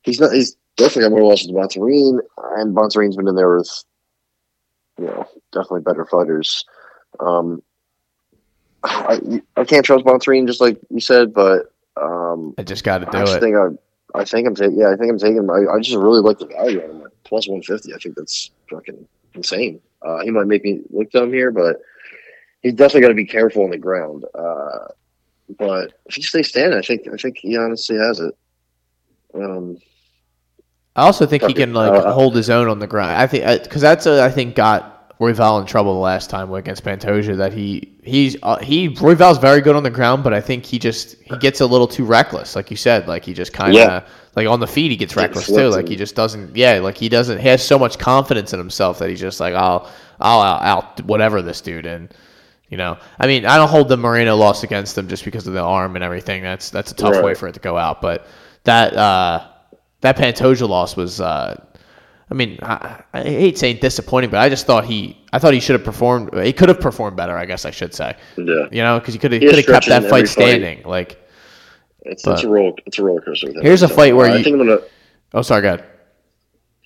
He's not. He's definitely got more losses than Bontarine, and Bontarine's been in there with, you know, definitely better fighters. Um, I, I can't trust Bontarine, just like you said, but um, I just got to do I just it. think I, I think I'm taking. Yeah, I think I'm taking. I, I just really like the value on him. Plus one fifty. I think that's fucking insane. Uh, he might make me look dumb here, but he's definitely got to be careful on the ground. Uh, but if he stays standing, I think I think he honestly has it. Um, I also think he can like uh, hold his own on the ground. I think because that's uh, I think got Royval in trouble the last time against Pantoja. That he he's uh, he Royval's very good on the ground, but I think he just he gets a little too reckless, like you said. Like he just kind of Yeah. like on the feet he gets Get reckless too. Like he just doesn't. Yeah, like he doesn't. He has so much confidence in himself that he's just like I'll I'll out, out whatever this dude and. You know, I mean, I don't hold the Moreno loss against them just because of the arm and everything. That's that's a tough Right. way for it to go out. But that uh, that Pantoja loss was, uh, I mean, I, I hate saying disappointing, but I just thought he, I thought he should have performed. He could have performed better, I guess I should say. yeah, You know, because he could have could have kept that fight every fight. standing. Like, it's it's a roller it's a roller coaster. Here's a fight where Uh, I you- think I'm gonna. oh, sorry, God.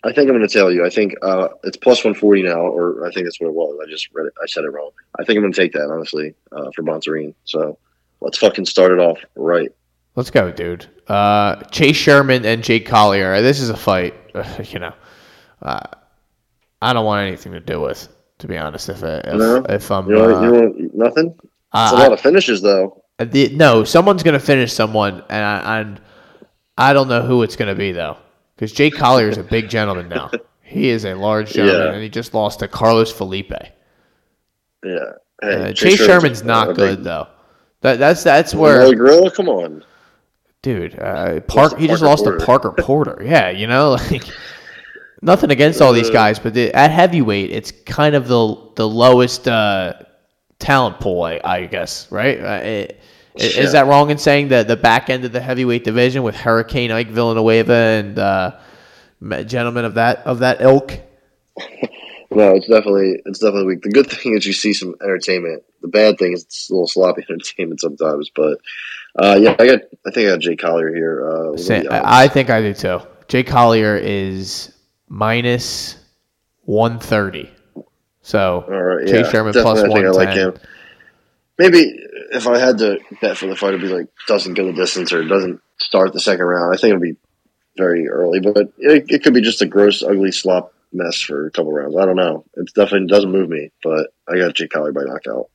I think I'm going to tell you. I think uh, it's plus 140 now, or I think that's what it was. I just read it. I said it wrong. I think I'm going to take that, honestly, uh, for Bontarine. So let's fucking start it off right. Let's go, dude. Uh, Chase Sherman and Jake Collier. This is a fight, you know, uh, I don't want anything to do with, to be honest. If if, No? if I'm You uh, you want nothing? It's uh, a lot of finishes, though. The, no, someone's gonna finish someone, and I, and I don't know who it's gonna be though, because Jake Collier is a big gentleman now. He is a large gentleman, Yeah. and he just lost to Carlos Felipe. Yeah. Hey, Uh, Chase Sherman's not a good though. That that's that's Where where, Gorilla? Come on. dude. Uh, Park. He just Parker lost Porter. to Parker Porter. Yeah, you know, like nothing against all these Uh. guys, but the, at heavyweight, it's kind of the the lowest uh, talent pool, I, I guess. Right? Uh, it, Is that wrong in saying that the back end of the heavyweight division with Hurricane Ike Villanueva and uh, gentlemen of that of that ilk? No, it's definitely it's definitely weak. The good thing is you see some entertainment. The bad thing is it's a little sloppy entertainment sometimes. But uh, yeah, I got I think I got Jay Collier here. Uh, what are Say, the odds? I think I do too. Jay Collier is minus one thirty. So right, Chase yeah, Sherman plus think I like 110. Maybe if I had to bet for the fight, it'd be like doesn't go the distance or doesn't start the second round. I think it'll be very early, but it, it could be just a gross, ugly slop mess for a couple rounds. I don't know. It definitely doesn't move me, but I got Jake Collier by knockout.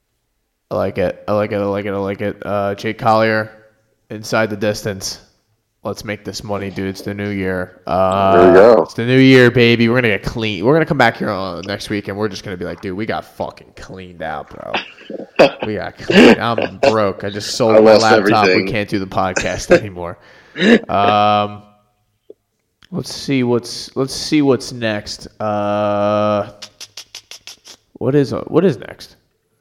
I like it. I like it. I like it. I like it. Uh, Jake Collier, inside the distance. Let's make this money, dude. It's the new year. Uh, There we go. It's the new year, baby. We're gonna get clean. We're gonna come back here on next week, and we're just gonna be like, dude, we got fucking cleaned out, bro. we got. Clean. I'm broke. I just sold I my laptop. everything. We can't do the podcast anymore. Um, let's see what's. Let's see what's next. Uh, what is what is next?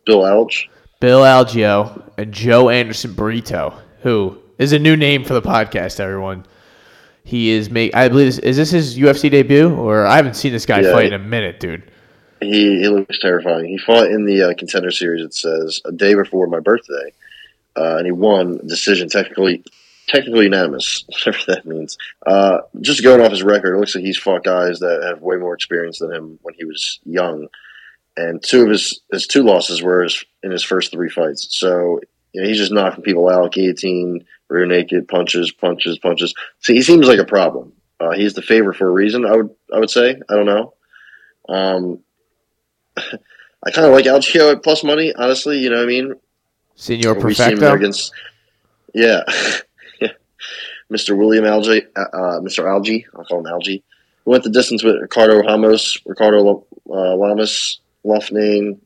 Bill Alge. Bill Algeo and Joanderson Brito, who is a new name for the podcast. Everyone, he is make. I believe this, is this his UFC debut, or I haven't seen this guy Yeah. fight in a minute, dude. He, he looks terrifying. He fought in the uh, contender series. It says a day before my birthday, uh, and he won decision technically, technically unanimous, whatever that means. Uh, just going off his record, it looks like he's fought guys that have way more experience than him when he was young, and two of his his two losses were his, in his first three fights. So you know, he's just knocking people out, guillotine, rear naked, punches, punches, punches. See, he seems like a problem. Uh, he's the favorite for a reason. I would I would say. I don't know. Um, I kind of like Algeo at plus money, honestly. You know what I mean? Senor We see him there Perfecto. against, yeah, yeah, Mr. William Alge, uh, uh, Mr. Alge. I'll call him Alge. We went the distance with Ricardo Ramos, Ricardo uh, Lamas, Lufnane.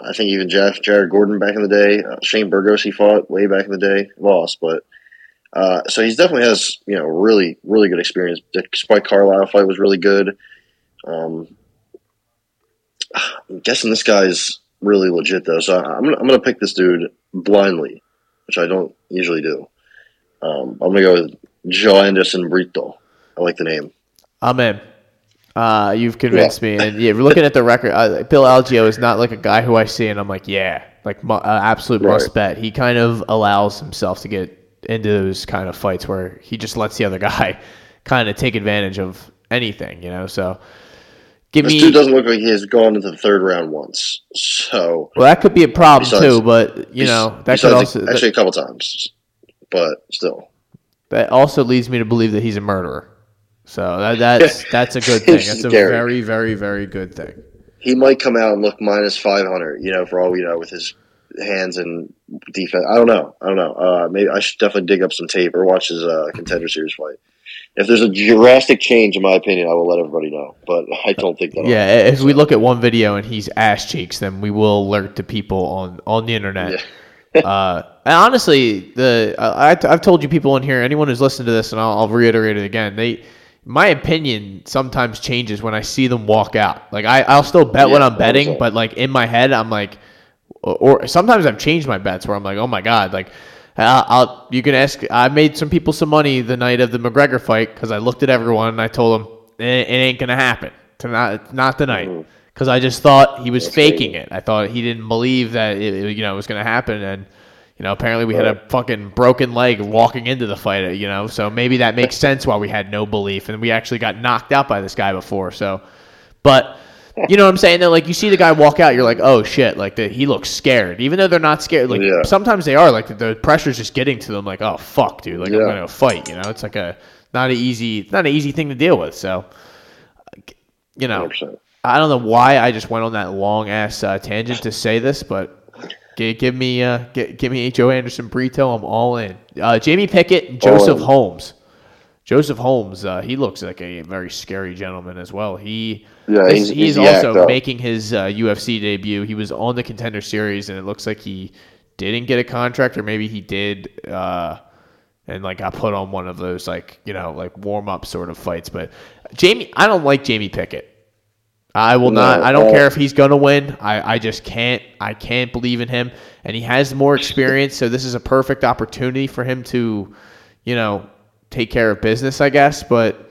I think even Jeff, Jared Gordon back in the day. Uh, Shane Burgos he fought way back in the day, lost, but uh, so he's definitely has you know really really good experience. The Spike Carlisle fight was really good. Um, I'm guessing this guy's really legit though, so I'm gonna, I'm gonna pick this dude blindly, which I don't usually do. Um, I'm gonna go with Joanderson Brito. I like the name. I'm in. Uh, you've convinced me, and yeah, looking at the record, uh, Bill Algeo is not like a guy who I see, and I'm like, yeah, like mu- uh, absolute must bet. He kind of allows himself to get into those kind of fights where he just lets the other guy kind of take advantage of anything, you know. So give This me dude doesn't look like he has gone into the third round once. So well, that could be a problem Besides- too, but you know that could also actually a couple times, but still. that also leads me to believe that he's a murderer. So that, that's that's a good thing. That's a scary. very very very good thing. He might come out and look minus five hundred. You know, for all we know, with his hands and defense. I don't know. I don't know. Uh, maybe I should definitely dig up some tape or watch his uh, contender series fight. If there's a drastic change, in my opinion, I will let everybody know. But I don't think that. Yeah, if we look at one video and he's ass cheeks, then we will alert the people on on the internet. uh, and honestly, the I, I- I've told you people in here, anyone who's listened to this, and I'll, I'll reiterate it again. They, my opinion sometimes changes when I see them walk out. Like I, I'll still bet when Yeah, I'm betting, 100%. but like in my head, I'm like, or, or sometimes I've changed my bets where I'm like, oh my god, like. I'll, I'll you can ask. I made some people some money the night of the McGregor fight because I looked at everyone and I told them it, it ain't gonna happen. Tonight, not tonight Mm-hmm. because I just thought he was That's faking crazy. it. I thought he didn't believe that it, it, you know it was going to happen, and you know apparently we had a fucking broken leg walking into the fight. You know, so maybe that makes sense why we had no belief, and we actually got knocked out by this guy before. So, but you know what I'm saying? Though, like you see the guy walk out, you're like, oh shit, like the, he looks scared, even though they're not scared. Like Yeah. sometimes they are. Like the, the pressure's just getting to them. Like oh fuck, dude, like I'm going to fight. You know, it's like a not an easy, not an easy thing to deal with. So, you know. 100%. I don't know why I just went on that long ass uh, tangent to say this, but give, give me uh, give, give me Joanderson Brito. I'm all in. Uh, Jamie Pickett and Joseph in. Holmes. Joseph Holmes, uh, he looks like a very scary gentleman as well. He Yeah, he's, he's- he's also making his uh, UFC debut. He was on the Contender Series, and it looks like he didn't get a contract, or maybe he did. Uh, and like got put on one of those like you know like warm up sort of fights. But Jamie, I don't like Jamie Pickett. I will No, not. I don't uh, care if he's gonna win. I, I just can't. I can't believe in him, and he has more experience. So this is a perfect opportunity for him to, you know, take care of business. I guess, but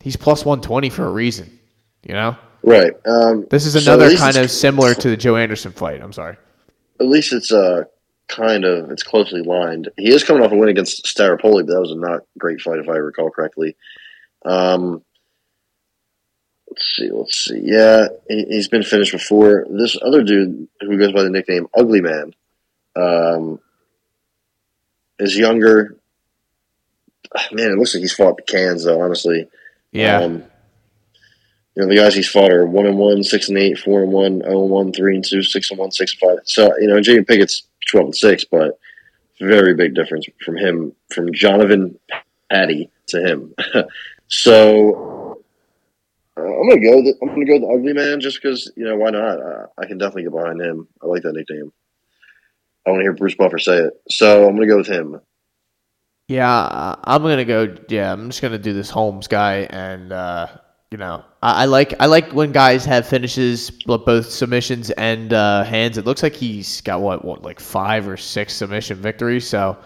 he's plus one twenty for a reason. You know, Right. Um, this is another least kind of similar to the Joanderson fight. I'm sorry. At least it's uh kind of it's closely lined. He is coming off a win against Staropoli, but that was a not great fight if I recall correctly. Um, let's see, let's see. Yeah, he, he's been finished before. This other dude who goes by the nickname Ugly Man, um, is younger. Man, it looks like he's fought the cans though. Honestly, Yeah. Um, you know, the guys he's fought are one and one, six and eight, four and one, zero and one, three and two, six and one, six and five. So you know, Jamie Pickett's twelve and six, but very big difference from him, from Jonathan Patty to him. so I'm gonna go. The, I'm gonna go the ugly man just because you know why not? Uh, I can definitely get behind him. I like that nickname. I want to hear Bruce Buffer say it, so I'm gonna go with him. Yeah, I'm gonna go. Yeah, I'm just gonna do this Holmes guy, and uh, you know, I, I like I like when guys have finishes, both submissions and uh, hands. It looks like he's got what, what, like five or six submission victories. So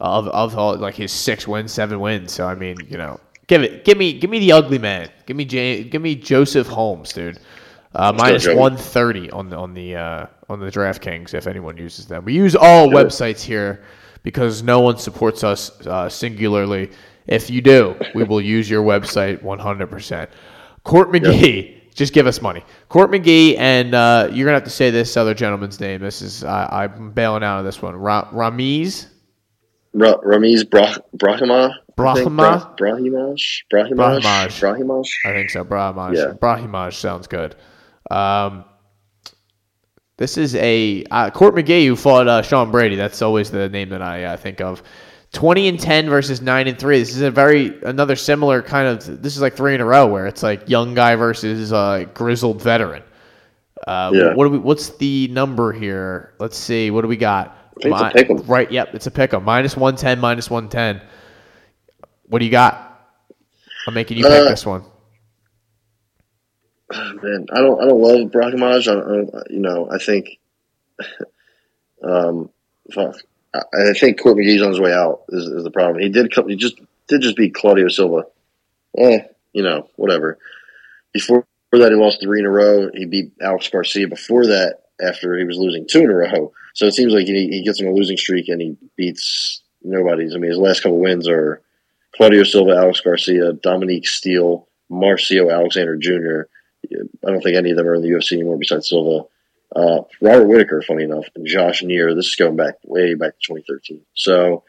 of of all like his six wins, seven wins. So I mean, you know, give it, give me, give me the ugly man. Give me give me Joseph Holmes, dude. Uh, go, one thirty on the on the uh, on the DraftKings if anyone uses them. We use all Sure. websites here because no one supports us uh, singularly. If you do, we will use your website 100%. Court McGee, just give us money. Court McGee, and uh, you're going to have to say this other gentleman's name. This is, I I'm bailing out of this one. Ra- Ramiz? Ra- Ramiz Brah- Brahima. I think. Brahima? Brah- Brahimaj. Brahimaj. Brahimaj. I think so. Brahimaj. Yeah. Brahimaj sounds good. Um, this is a uh, Court McGee who fought uh, Sean Brady. That's always the name that I uh, think of. Twenty and ten versus nine and three. This is a very another similar kind of. This is like three in a row where it's like young guy versus uh, grizzled veteran. Uh, Yeah. What do we? What's the number here? Let's see. What do we got? I think it's a Mi- pick 'em. Right. Yep. It's a pick 'em. Minus one ten. Minus one ten. What do you got? I'm making you pick Uh, this one. Man, I don't. I don't love Brahimaj. I don't, you know, I think. um, fuck. I, I think Court McGee's on his way out. Is, is the problem? He did. come- He just did just beat Claudio Silva. Eh, you know, whatever. before that, he lost three in a row. He beat Alex Garcia before that. After he was losing two in a row, so it seems like he, he gets on a losing streak and he beats nobody's. I mean, his last couple wins are Claudio Silva, Alex Garcia, Dominique Steele, Marcio Alexandre Jr. I don't think any of them are in the UFC anymore besides Silva. Uh, Robert Whitaker, funny enough, and Josh Neer. This is going back way back to 2013. So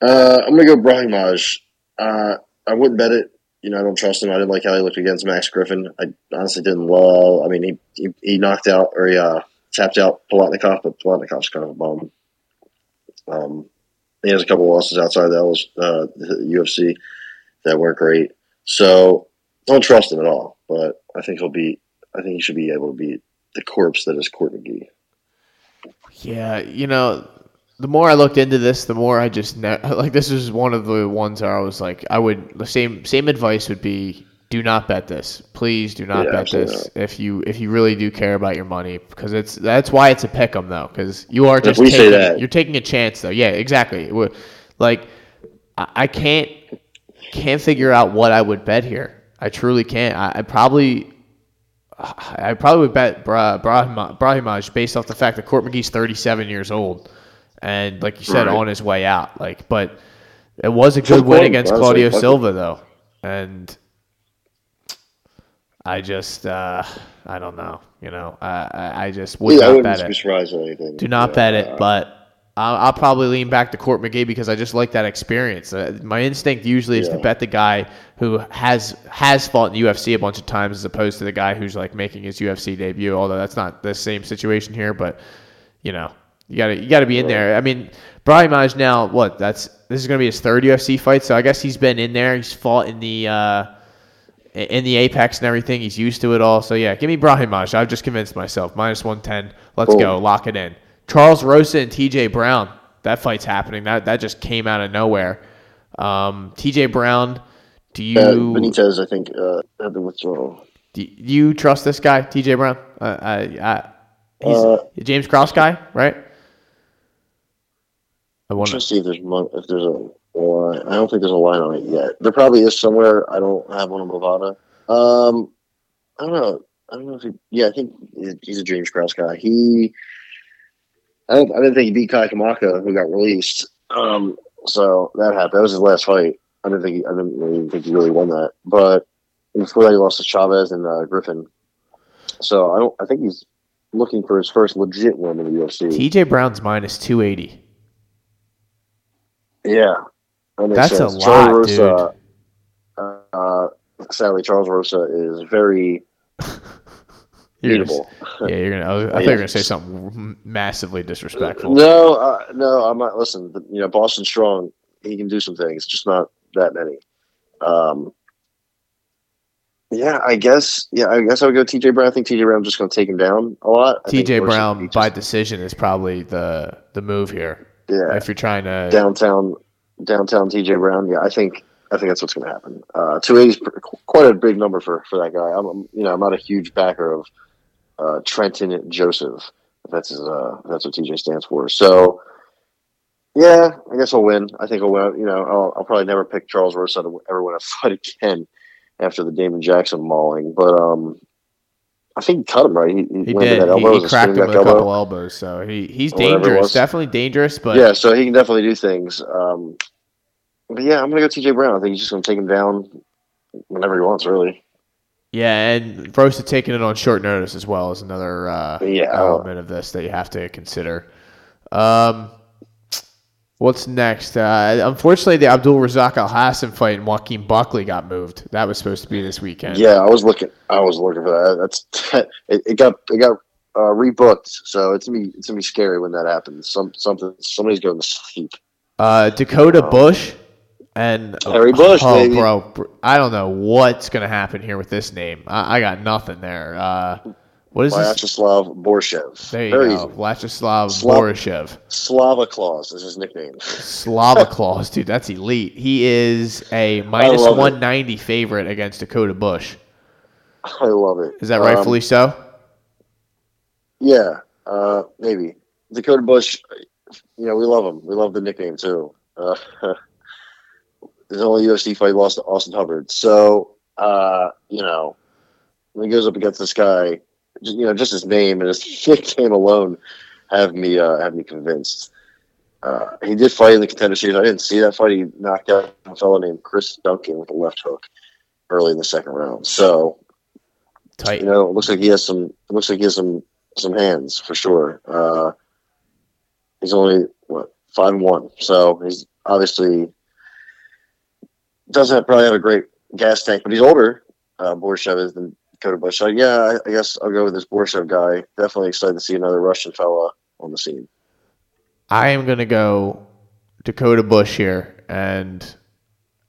uh, I'm going to go Brahimaj. Uh, I wouldn't bet it. You know, I don't trust him. I didn't like how he looked against Max Griffin. I honestly didn't love. I mean, he he, he knocked out or he uh, tapped out Palatnikov, but Palatnikov's kind of a bum. Um, he has a couple losses outside that was uh, the UFC that weren't great. So don't trust him at all. But I think he'll be. I think he should be able to beat the corpse that is Court McGee. Yeah, you know, the more I looked into this, the more I just ne- like this is one of the ones where I was like, I would the same same advice would be do not bet this. Please do not Yeah, bet this absolutely if you if you really do care about your money because it's that's why it's a pick 'em though because you are just taking, you're taking a chance though. Yeah, exactly. Would- Like I can't can't figure out what I would bet here. I truly can't. I, I probably I probably would bet Bra- Brahima- Brahimaj based off the fact that Court McGee's 37 years old, and like you said, Right. on his way out. Like, but it was a good win against Claudio. Silva, though, and I just uh, I don't know. You know, I I, just would yeah, I not wouldn't bet be it. surprised at anything. Do not Yeah, bet uh, it, but. I'll, I'll probably lean back to Court McGee because I just like that experience. Uh, my instinct usually is to bet the guy who has has fought in the UFC a bunch of times, as opposed to the guy who's like making his UFC debut. Although that's not the same situation here, but you know, you gotta you gotta be in there. I mean, Brian Maj now what? That's this is gonna be his third UFC fight, so I guess he's been in there. He's fought in the. Uh, in the apex and everything, he's used to it all. So yeah, give me Brahim Maj. I've just convinced myself. Minus one ten. Let's go. Lock it in. Charles Rosa and TJ Brown. That fight's happening. That that just came out of nowhere. Um, TJ Brown, do you Uh, Benitez, I think, uh, had the withdrawal. do you trust this guy, TJ Brown? Uh, I, I, he's Uh, a James Krause guy, right? I wonder. trying to see if there's if there's a line. I don't think there's a line on it yet. There probably is somewhere. I don't have one on Bovada. Um, I don't know. I don't know if he. Yeah, I think he's a James Krause guy. He. I, don't, I didn't think he beat Kai Kamaka, who got released. Um, so that happened. That was his last fight. I didn't think he, I didn't really think he really won that. But before that, he lost to Chavez and uh, Griffin. So I don't. I think he's looking for his first legit win in the UFC. TJ Brown's minus two eighty. Yeah, that makes That's a sense. lot, Charles Rosa, uh, sadly, Charles Rosa is very You're gonna, beatable. yeah, you're gonna. I, was- I thought you were gonna say something massively disrespectful. No, uh, no, I'm not. Listen, you know, Boston Strong, he can do some things, just not that many. Um, yeah, I guess. Yeah, I guess I would go TJ Brown. I think TJ Brown's just going to take him down a lot. TJ Brown by decision is probably the the move here. yeah, If you're trying to, downtown, downtown TJ Brown. Yeah, I think. I think that's what's going to happen. Uh, 280 is quite a big number for, for that guy. I'm, you know, I'm not a huge backer of uh, Trenton Joseph. That's his, uh, that's what TJ stands for. So, yeah, I guess I'll win. I think I'll win. You know, I'll, I'll probably never pick Charles Rosa to ever win a fight again after the Damon Jackson mauling. But um, I think he cut him right. He, he, he did. that He, elbow. he cracked him with a elbow. couple elbows, so he he's Or whatever it dangerous. Definitely dangerous, but yeah, so he can definitely do things. Um, but yeah, I'm gonna go TJ Brown. I think he's just gonna take him down whenever he wants, really. Yeah, and Rosa taking it on short notice as well is another uh, Yeah. element of this that you have to consider. Um, what's next? Uh, unfortunately, the Abdul Razak Al Hassan fight and Joaquin Buckley got moved. That was supposed to be this weekend. Yeah, I was looking. I was looking for that. That's it, it got it got uh, rebooked, so it's gonna be it's gonna be scary when that happens. Some something somebody's going to sleep. Uh, Dakota Bush and Harry Bush, oh, baby. bro, I don't know what's gonna happen here with this name. I, I got nothing there. Uh, what is this? Vyacheslav Borshev. There you Very go, easy. Vladislav Slav- Borishev. Slava Claus is his nickname. Slava Claus, dude, that's elite. He is a minus love it. 190 favorite against Dakota Bush. I love it. Is that Um, rightfully so? Yeah, uh, maybe Dakota Bush. You know, we love him. We love the nickname too. Uh, his only UFC fight lost to Austin Hubbard. So uh, you know, when he goes up against this guy, just, you know, just his name and his nickname alone have me uh, have me convinced. Uh, he did fight in the contender series. I didn't see that fight. He knocked out a fellow named Chris Duncan with a left hook early in the second round. So Tight. you know, it looks like he has some. It looks like he has some some hands for sure. Uh, he's only what five and one, so he's obviously doesn't probably have a great gas tank, but he's older. Uh, Borshev is than Dakota Bush. So yeah, I, I guess I'll go with this Borshev guy. Definitely excited to see another Russian fella on the scene. I am going to go Dakota Bush here, and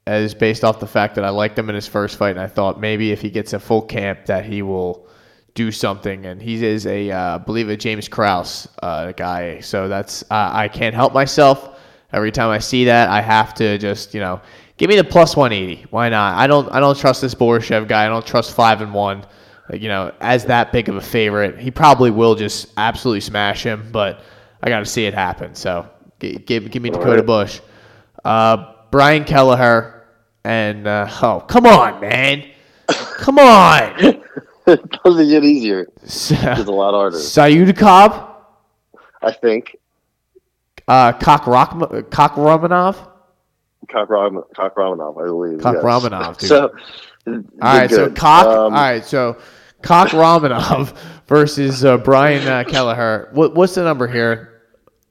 as based off the fact that I liked him in his first fight, and I thought maybe if he gets a full camp that he will do something. And he is a, uh, I believe, a James Krause uh, guy. So that's uh, I can't help myself. Every time I see that, I have to just you know give me the plus 180. Why not? I don't I don't trust this Borshev guy. I don't trust five and one. You know, as that big of a favorite, he probably will just absolutely smash him. But I got to see it happen. So give, give, give me Dakota Bush. Uh, Brian Kelleher and uh, oh come on man, come on. it doesn't get easier. It's a lot harder. Sayudikov, I think. uh, Kok Rock, Kok Romanov. Cock, Ram- Cock Ramanov, I believe. Cock yes. Ramanov, dude. So, All right, so good. Cock. Um, all right, so Cock Romanov versus uh, Brian uh, Kelleher. What, what's the number here?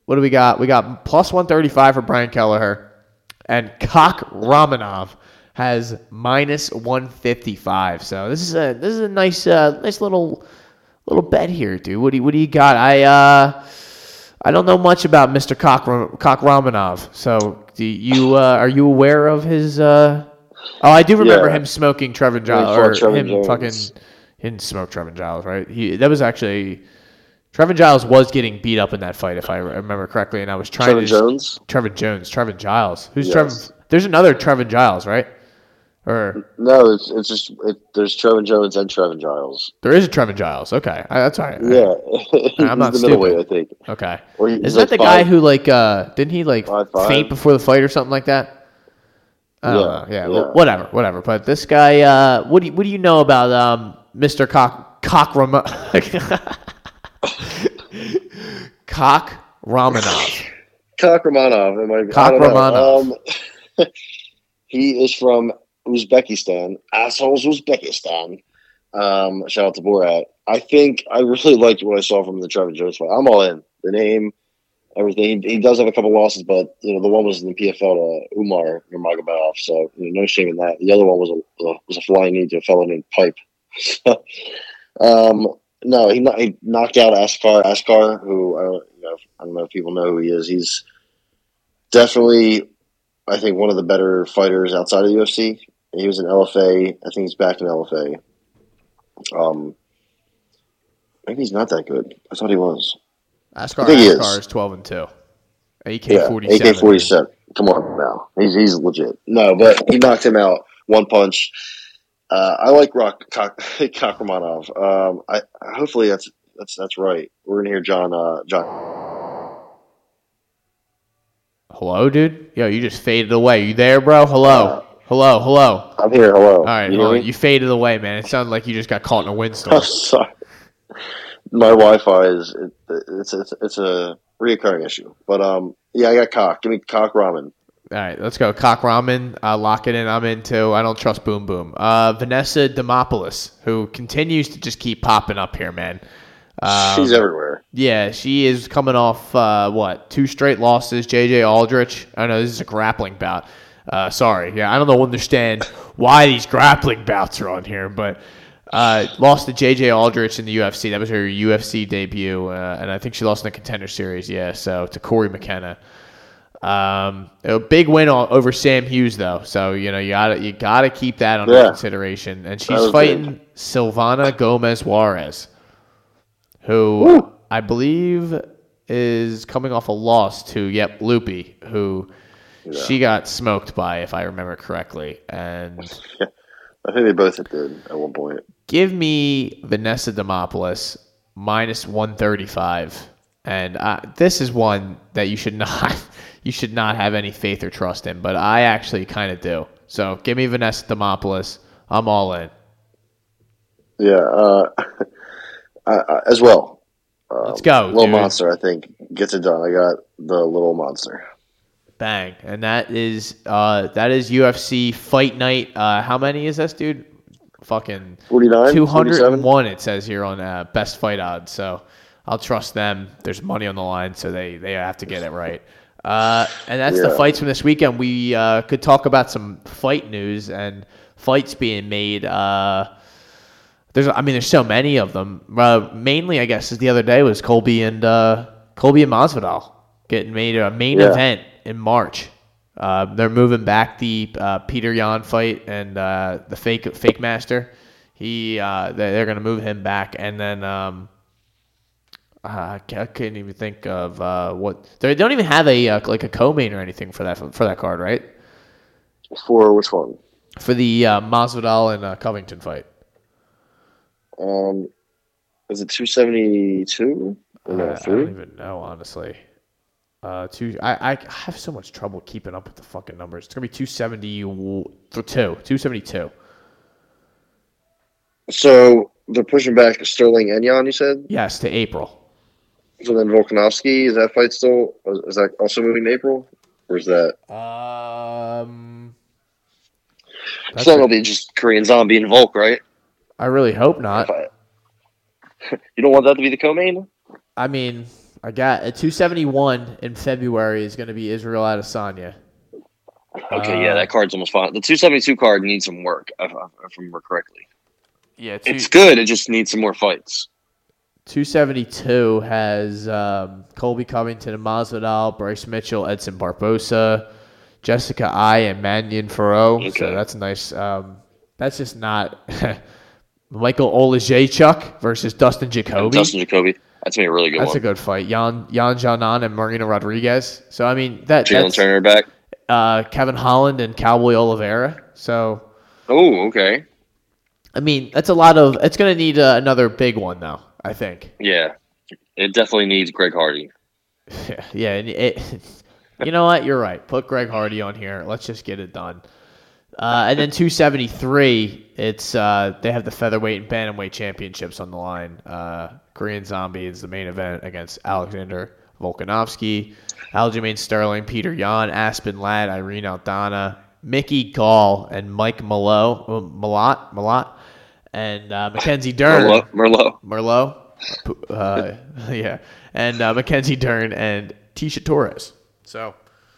What do we got? We got plus one thirty five for Brian Kelleher, and Cock Romanov has minus one fifty five. So this is a this is a nice uh, nice little little bet here, dude. What do you, what do you got? I uh. I don't know much about Mr. Cock, Cock Romanov. So, do you uh, are you aware of his? Uh... Oh, I do remember Yeah. him smoking Trevor Giles, or him Jones. fucking he didn't smoke Trevor Giles, right? He that was actually Trevor Giles was getting beat up in that fight, if I remember correctly, and I was trying Trevor to Jones? Trevor Jones, Trevor Giles. Who's Yes. Trevor? There's another Trevor Giles, right? Or No, it's, it's just it, there's Trevor Jones and Trevor Giles. there is a Trevor Giles. Okay, I, that's all right. Yeah, I'm not the stupid. I think. Okay. Or he- he's Isn't that the guy who like uh didn't he like Five, five. faint before the fight or something like that? I don't Yeah, know. Yeah, yeah. well, whatever, whatever. But this guy, uh, what do you, what do you know about um, Mr. Cock Cock Ram- Cock Ramanov? Cock Romanov. Am I, Cock I. Romanov. Um, he is from Uzbekistan. Assholes, Uzbekistan. Um, shout out to Borat. I think I really liked what I saw from the Trevor Jones fight. I'm all in. The name, everything. He, he does have a couple losses, but you know the one was in the PFL to Umar Nurmagomedov, so you know, no shame in that. The other one was a uh, was a flying knee to a fellow named Pipe. um, no, he, he knocked out Askar. Askar, who I don't, you know, I don't know if people know who he is. He's definitely, I think, one of the better fighters outside of the UFC. He was in LFA. I think he's back in LFA. Um, maybe he's not that good. I thought he was. Askar I think he is. Is twelve and two. AK forty seven. AK forty seven. Come on now, he's he's legit. No, but he knocked him out one punch. Uh, I like Rock Kakhramonov. Um, I hopefully that's that's that's right. We're gonna hear John uh, John. Hello, dude. Yo, you just faded away. You there, bro? Hello, hello, hello. I'm here. Hello. All right, You hold hear on. me? you faded away, man. It sounded like you just got caught in a windstorm. I'm sorry. My Wi-Fi is it, it's it's it's a reoccurring issue. But um, yeah, I got cock. Give me cock ramen. All right, let's go. Cock ramen, uh, lock it in. I'm into. I don't trust Boom Boom. Uh, Vanessa Demopoulos, who continues to just keep popping up here, man. Um, She's everywhere. yeah, she is coming off uh, what two straight losses. JJ Aldrich. I know this is a grappling bout. Uh, sorry, yeah, I don't know understand why these grappling bouts are on here, but uh, lost to JJ Aldrich in the UFC. That was her UFC debut, uh, and I think she lost in the Contender Series. Yeah, so to Cory McKenna. Um, a big win o- over Sam Hughes though, so you know you gotta you gotta keep that under Yeah. consideration. And she's fighting Silvana Gomez Juarez, who Woo. I believe is coming off a loss to Yep Loopy, who she got smoked by, if I remember correctly. And I think they both did at one point. give me Vanessa Demopoulos minus 135 and uh, this is one that you should not you should not have any faith or trust in but I actually kind of do so give me Vanessa Demopoulos I'm all in. Yeah, uh, I, I, as well. Um, Let's go, Little dude. monster, I think gets it done. I got the little monster. Bang, and that is uh, that is UFC Fight Night. Uh, how many is this, dude? Fucking 49, 201 it says here on uh, best fight odds so i'll trust them. There's money on the line so they they have to get it right. Uh, and that's the fights from this weekend. We uh, could talk about some fight news and fights being made uh, there's i mean there's so many of them. Uh, mainly i guess is the other day was colby and uh, colby and masvidal getting made a main Yeah. event in march uh, they're moving back the uh, Peter Yan fight and uh, the fake fake master. He uh, they- they're going to move him back, and then um, uh, I couldn't even think of uh, what they don't even have a uh, like a co-main or anything for that for that card, right? For which one? For the uh, Masvidal and uh, Covington fight. Um, is it 272? Uh, No, I don't even know honestly. Uh, two. I, I have so much trouble keeping up with the fucking numbers. It's gonna be two seventy two. Two seventy two. So they're pushing back Sterling and Jan, you said? Yes, to April. So then Volkanovski, is that fight still, is that also moving to April? Or is that? Um, that's So that'll a- be just Korean Zombie and Volk, right? I really hope not. You don't want that to be the co-main? I mean, I got a 271 in February is going to be Israel Adesanya. Okay, Uh, yeah, that card's almost fine. The 272 card needs some work, if, I remember correctly. Yeah, two, It's good, it just needs some more fights. 272 has um, Colby Covington and Masvidal, Bryce Mitchell, Edson Barbosa, Jessica Eye, and Manon Fiorot. So Okay. that's nice. Um, that's just not Michael Oleksiejczuk versus Dustin Jacoby. Dustin Jacoby. That's gonna be a really good that's a good fight. Jan Jan Janan and Marina Rodriguez. So I mean that Jalen Turner back. uh, Kevin Holland and Cowboy Oliveira. So Oh, okay. I mean that's a lot of. It's going to need uh, another big one though. I think. Yeah. It definitely needs Greg Hardy. Yeah, yeah. And it, you know what? You're right. Put Greg Hardy on here. Let's just get it done. Uh, and then 273, it's uh, they have the featherweight and bantamweight championships on the line. Uh, Korean Zombie is the main event against Alexander Volkanovski, Aljamain Sterling, Peter Yan, Aspen Ladd, Irene Aldana, Mickey Gall, and Mike Malo, uh, Malott, Malott, and uh, Mackenzie Dern. Merlot. Merlot. Merlot, uh, yeah, and uh, Mackenzie Dern and Tecia Torres. So,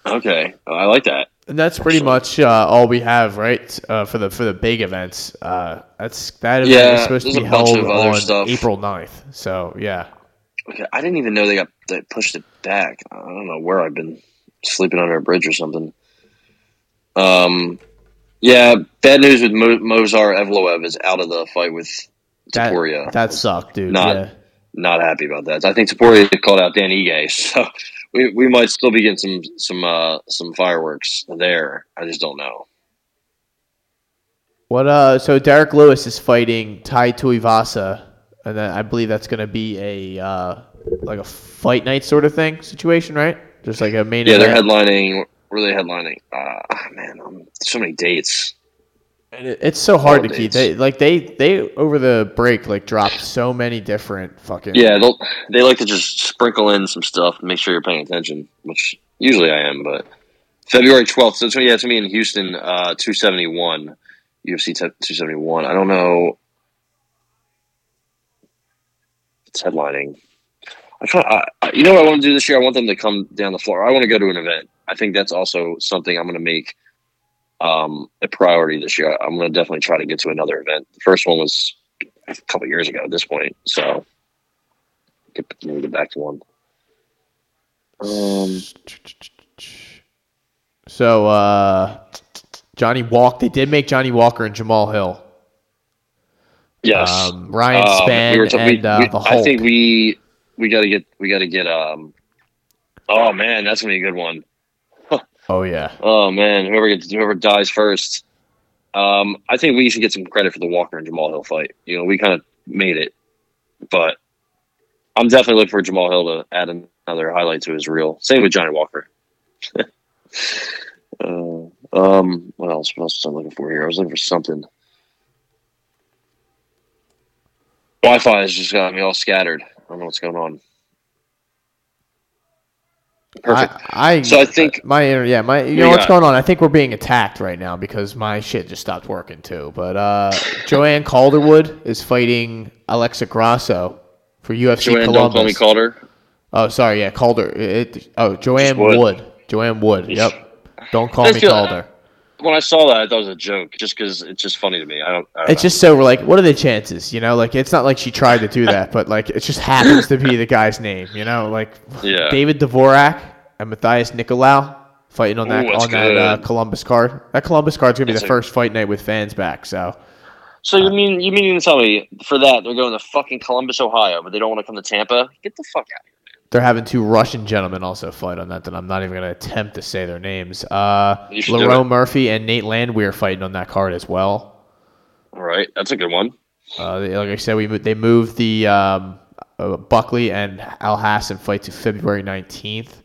Okay. Oh, I like that. And that's pretty much uh, all we have, right, uh, for the for the big events. Uh, that's that event Yeah, is supposed to be held on stuff. April 9th. So, yeah, Okay. I didn't even know they got they pushed it back. I don't know where I've been sleeping under a bridge or something. Um, yeah, bad news with Mo- Movsar Evloev is out of the fight with that that sucked, dude. Not- yeah. Not happy about that. I think Topuria called out Dan Ige, so we, we might still be getting some some uh, some fireworks there. I just don't know. What uh? So Derrick Lewis is fighting Tai Tuivasa, and then I believe that's going to be a uh, like a fight night sort of thing situation, right? Just like a main Yeah, they're headlining. Really headlining? Uh, man, um, so many dates. And it- it's so hard to keep. They like they they over the break like dropped so many different fucking Yeah, they'll, they like to just sprinkle in some stuff to make sure you're paying attention, which usually I am. But February 12th, so it's, yeah, it's gonna be in Houston, uh, 271, UFC t- 271. I don't know. It's headlining. I try, I, I- you know what I want to do this year? I want them to come down the floor. I want to go to an event. I think that's also something I'm going to make um, a priority this year. I'm going to definitely try to get to another event. The first one was a couple years ago at this point, so get, maybe get back to one. Um, So uh, Johnny Walk. They did make Johnny Walker and Jamahal Hill. yes, Um, Ryan Um, we were ta- we- and uh, we- the I think we we got to get we got to get. Um, oh man, that's gonna be a good one. Oh yeah. Oh man, whoever gets whoever dies first. Um, I think we should get some credit for the Walker and Jamahal Hill fight. You know, we kind of made it, but I'm definitely looking for Jamahal Hill to add another highlight to his reel. Same with Johnny Walker. uh, um, what else? What else was I looking for here? I was looking for something. Wi-Fi has just got me all scattered. I don't know what's going on. Perfect. I, I So I think- my inter- yeah my you you know what's going on. I think we're being attacked right now because my shit just stopped working too. But uh, Joanne Calderwood is fighting Alexa Grasso for UFC Joanne, don't call me Calder. Oh, sorry, yeah, Calder. It, oh, Joanne Wood. Wood. Joanne Wood. Yep. Don't call me Calder. When I saw that, I thought it was a joke, just because it's just funny to me. I don't. I don't It's just so we're like, what are the chances? You know, like it's not like she tried to do that, but like it just happens to be the guy's name. You know, like Yeah. David Dvorak and Matheus Nicolau fighting on that Ooh, on that uh. Columbus card. That Columbus card's gonna be That's the a- first fight night with fans back. So So you mean you mean to tell me for that they're going to fucking Columbus, Ohio, but they don't want to come to Tampa? Get the fuck out of here. They're having two Russian gentlemen also fight on that. That I'm not even gonna attempt to say their names. Uh, You Lerone. Murphy and Nate Landwehr fighting on that card as well. All right, that's a good one. Uh, like I said, we they moved the um, uh, Buckley and Al Hassan fight to February nineteenth.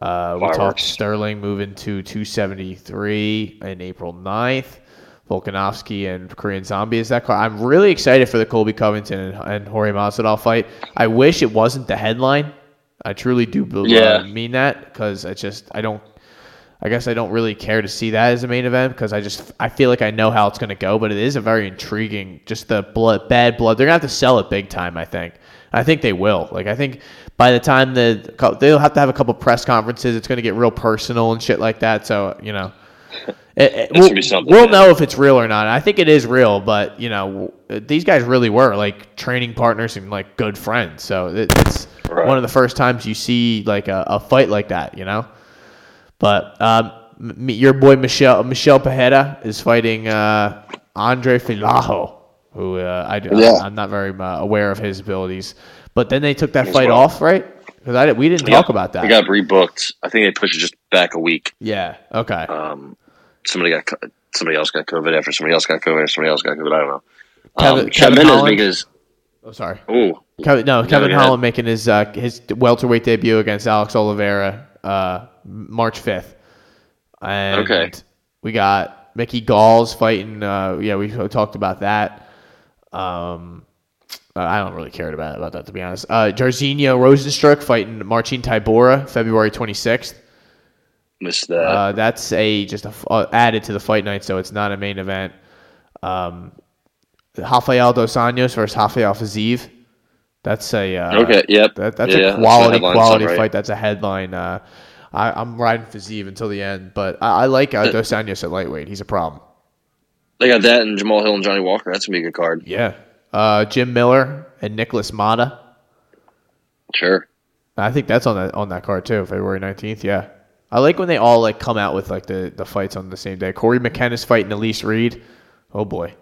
Uh, we talked Sterling moving to 273 in April 9th. Volkanovski and Korean Zombie is that card. I'm really excited for the Colby Covington and, and Jorge Masvidal fight. I wish it wasn't the headline. I truly do be- uh, Yeah. mean that because I just I don't I guess I don't really care to see that as a main event because I just I feel like I know how it's going to go, but it is a very intriguing. Just the blood, bad blood. They're gonna have to sell it big time. I think. I think they will. Like I think by the time the they'll have to have a couple press conferences. It's going to get real personal and shit like that. So you know. It, it- we'll, we'll know if it's real or not. I think it is real, but you know, these guys really were like training partners and like good friends. So it, it's Right. one of the first times you see like a, a fight like that, you know. But um, m- your boy Michelle Michelle Pajeda is fighting uh, Andre Fialho, who uh, I, Yeah. I'm not very uh, aware of his abilities. But then they took that As fight well. off, right? Because I we didn't talk about that. They got rebooked. I think they pushed it just back a week. yeah. Okay. Um, somebody got somebody else got COVID after somebody else got COVID. Or somebody else got COVID. I don't know. Kevin- um, Kevin Mendes Holland? because oh, sorry. oh Kevin, no, Kevin ahead. Holland making his uh, his welterweight debut against Alex Oliveira uh, March fifth. And Okay. we got Mickey Gall's fighting. Uh, yeah, we talked about that. Um, uh, I don't really care about about that to be honest. Uh, Jairzinho Rozenstruik fighting Marcin Tybura February twenty sixth. missed that. Uh, that's a just a uh, added to the fight night, so it's not a main event. Um, Rafael dos Anjos versus Rafael Fiziev. That's a uh, okay. Yep. That, that's Yeah, a that's quality headline quality fight. That's a headline. Uh, I, I'm riding Fazeev until the end, but I, I like uh, Dos Anjos at lightweight. He's a problem. They got that and Jamahal Hill and Johnny Walker. That's gonna be a good card. Yeah. Uh, Jim Miller and Nikolas Motta. Sure. I think that's on that on that card too, February nineteenth. Yeah, I like when they all like come out with like the, the fights on the same day. Cory McKenna's fighting Elise Reed. Oh boy.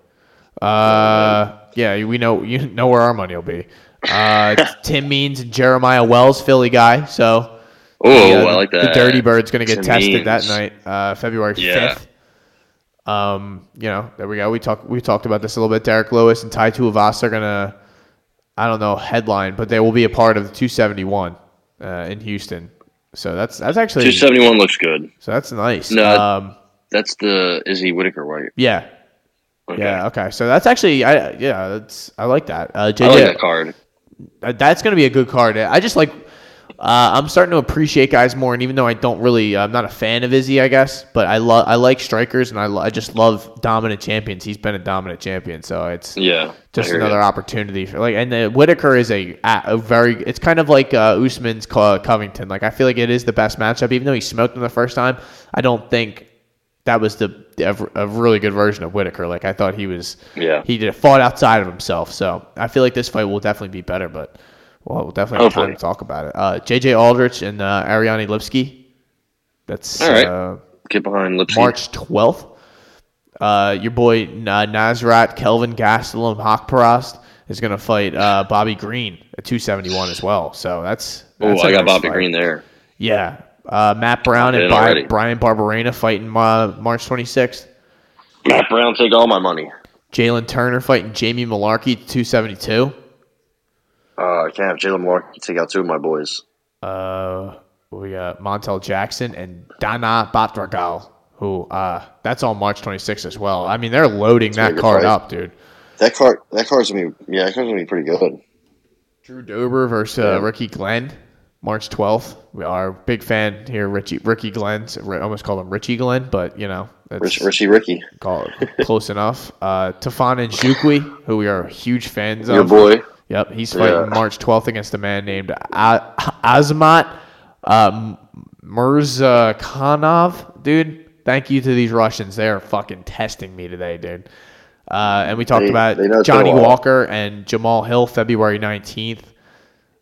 Uh, yeah, we know you know where our money will be. Uh, Tim Means and Jeremiah Wells, Philly guy. So Oh, I like that. The Dirty Bird's going to get Tim tested that night, uh, February Yeah. fifth. Um, you know, there we go. We talked we talked about this a little bit. Derrick Lewis and Tai Tuivasa are gonna, I don't know, headline, but they will be a part of the 271 uh, in Houston. So that's that's actually Two seventy one looks good. so that's nice. No, um, That's the Izzy Whittaker right? yeah, Okay. yeah, okay. So that's actually, I yeah, that's I like that. Uh, I like that card. Uh, that's going to be a good card. I just like. Uh, I'm starting to appreciate guys more, and even though I don't really, I'm not a fan of Izzy, I guess, but I love, I like strikers, and I, lo- I just love dominant champions. He's been a dominant champion, so it's Yeah. just another ya. opportunity for like. And uh, Whittaker is a, a very, it's kind of like uh, Usman's Co- Covington. Like I feel like it is the best matchup, even though he smoked him the first time. I don't think that was the a, a really good version of Whittaker. Like I thought he was, Yeah. he did fought outside of himself. So I feel like this fight will definitely be better, but well, we'll definitely have time to talk about it. Uh, JJ Aldrich and uh, Ariane Lipski. That's All right. uh, Get behind Lipsy. March 12th. Uh, your boy uh, Nasrat Kelvin Gastelum Haqparast is going to fight uh, Bobby Green at 271 as well. So that's, Oh, that's a I got nice Bobby fight. Green there. Yeah. Uh, Matt Brown and Bi- Bryan Barberena fighting uh, March 26th. Matt Brown take all my money. Jalen Turner fighting Jamie Mullarkey 272. Uh, I can't have Jalen Moore take out two of my boys. Uh, we got Montel Jackson and Danaa Batgerel, who uh, that's on March 26th as well. I mean, they're loading that card fight. up, dude. That card, that card's gonna be yeah, that card's gonna be pretty good. Drew Dober versus uh. Ricky Glenn, March 12th. We are big fan here, Richie Ricky Glenn. I almost call him Richie Glenn, but you know, Rich, Richie Ricky, call it close enough. Uh, Tafan and Jukwi, who we are huge fans your of. boy. Yep, he's fighting Yeah. March 12th against a man named A- Azamat Murzakanov. Dude, thank you to these Russians. They are fucking testing me today, dude. Uh, and we talked They- about they Johnny been a while. Walker and Jamahal Hill, February 19th.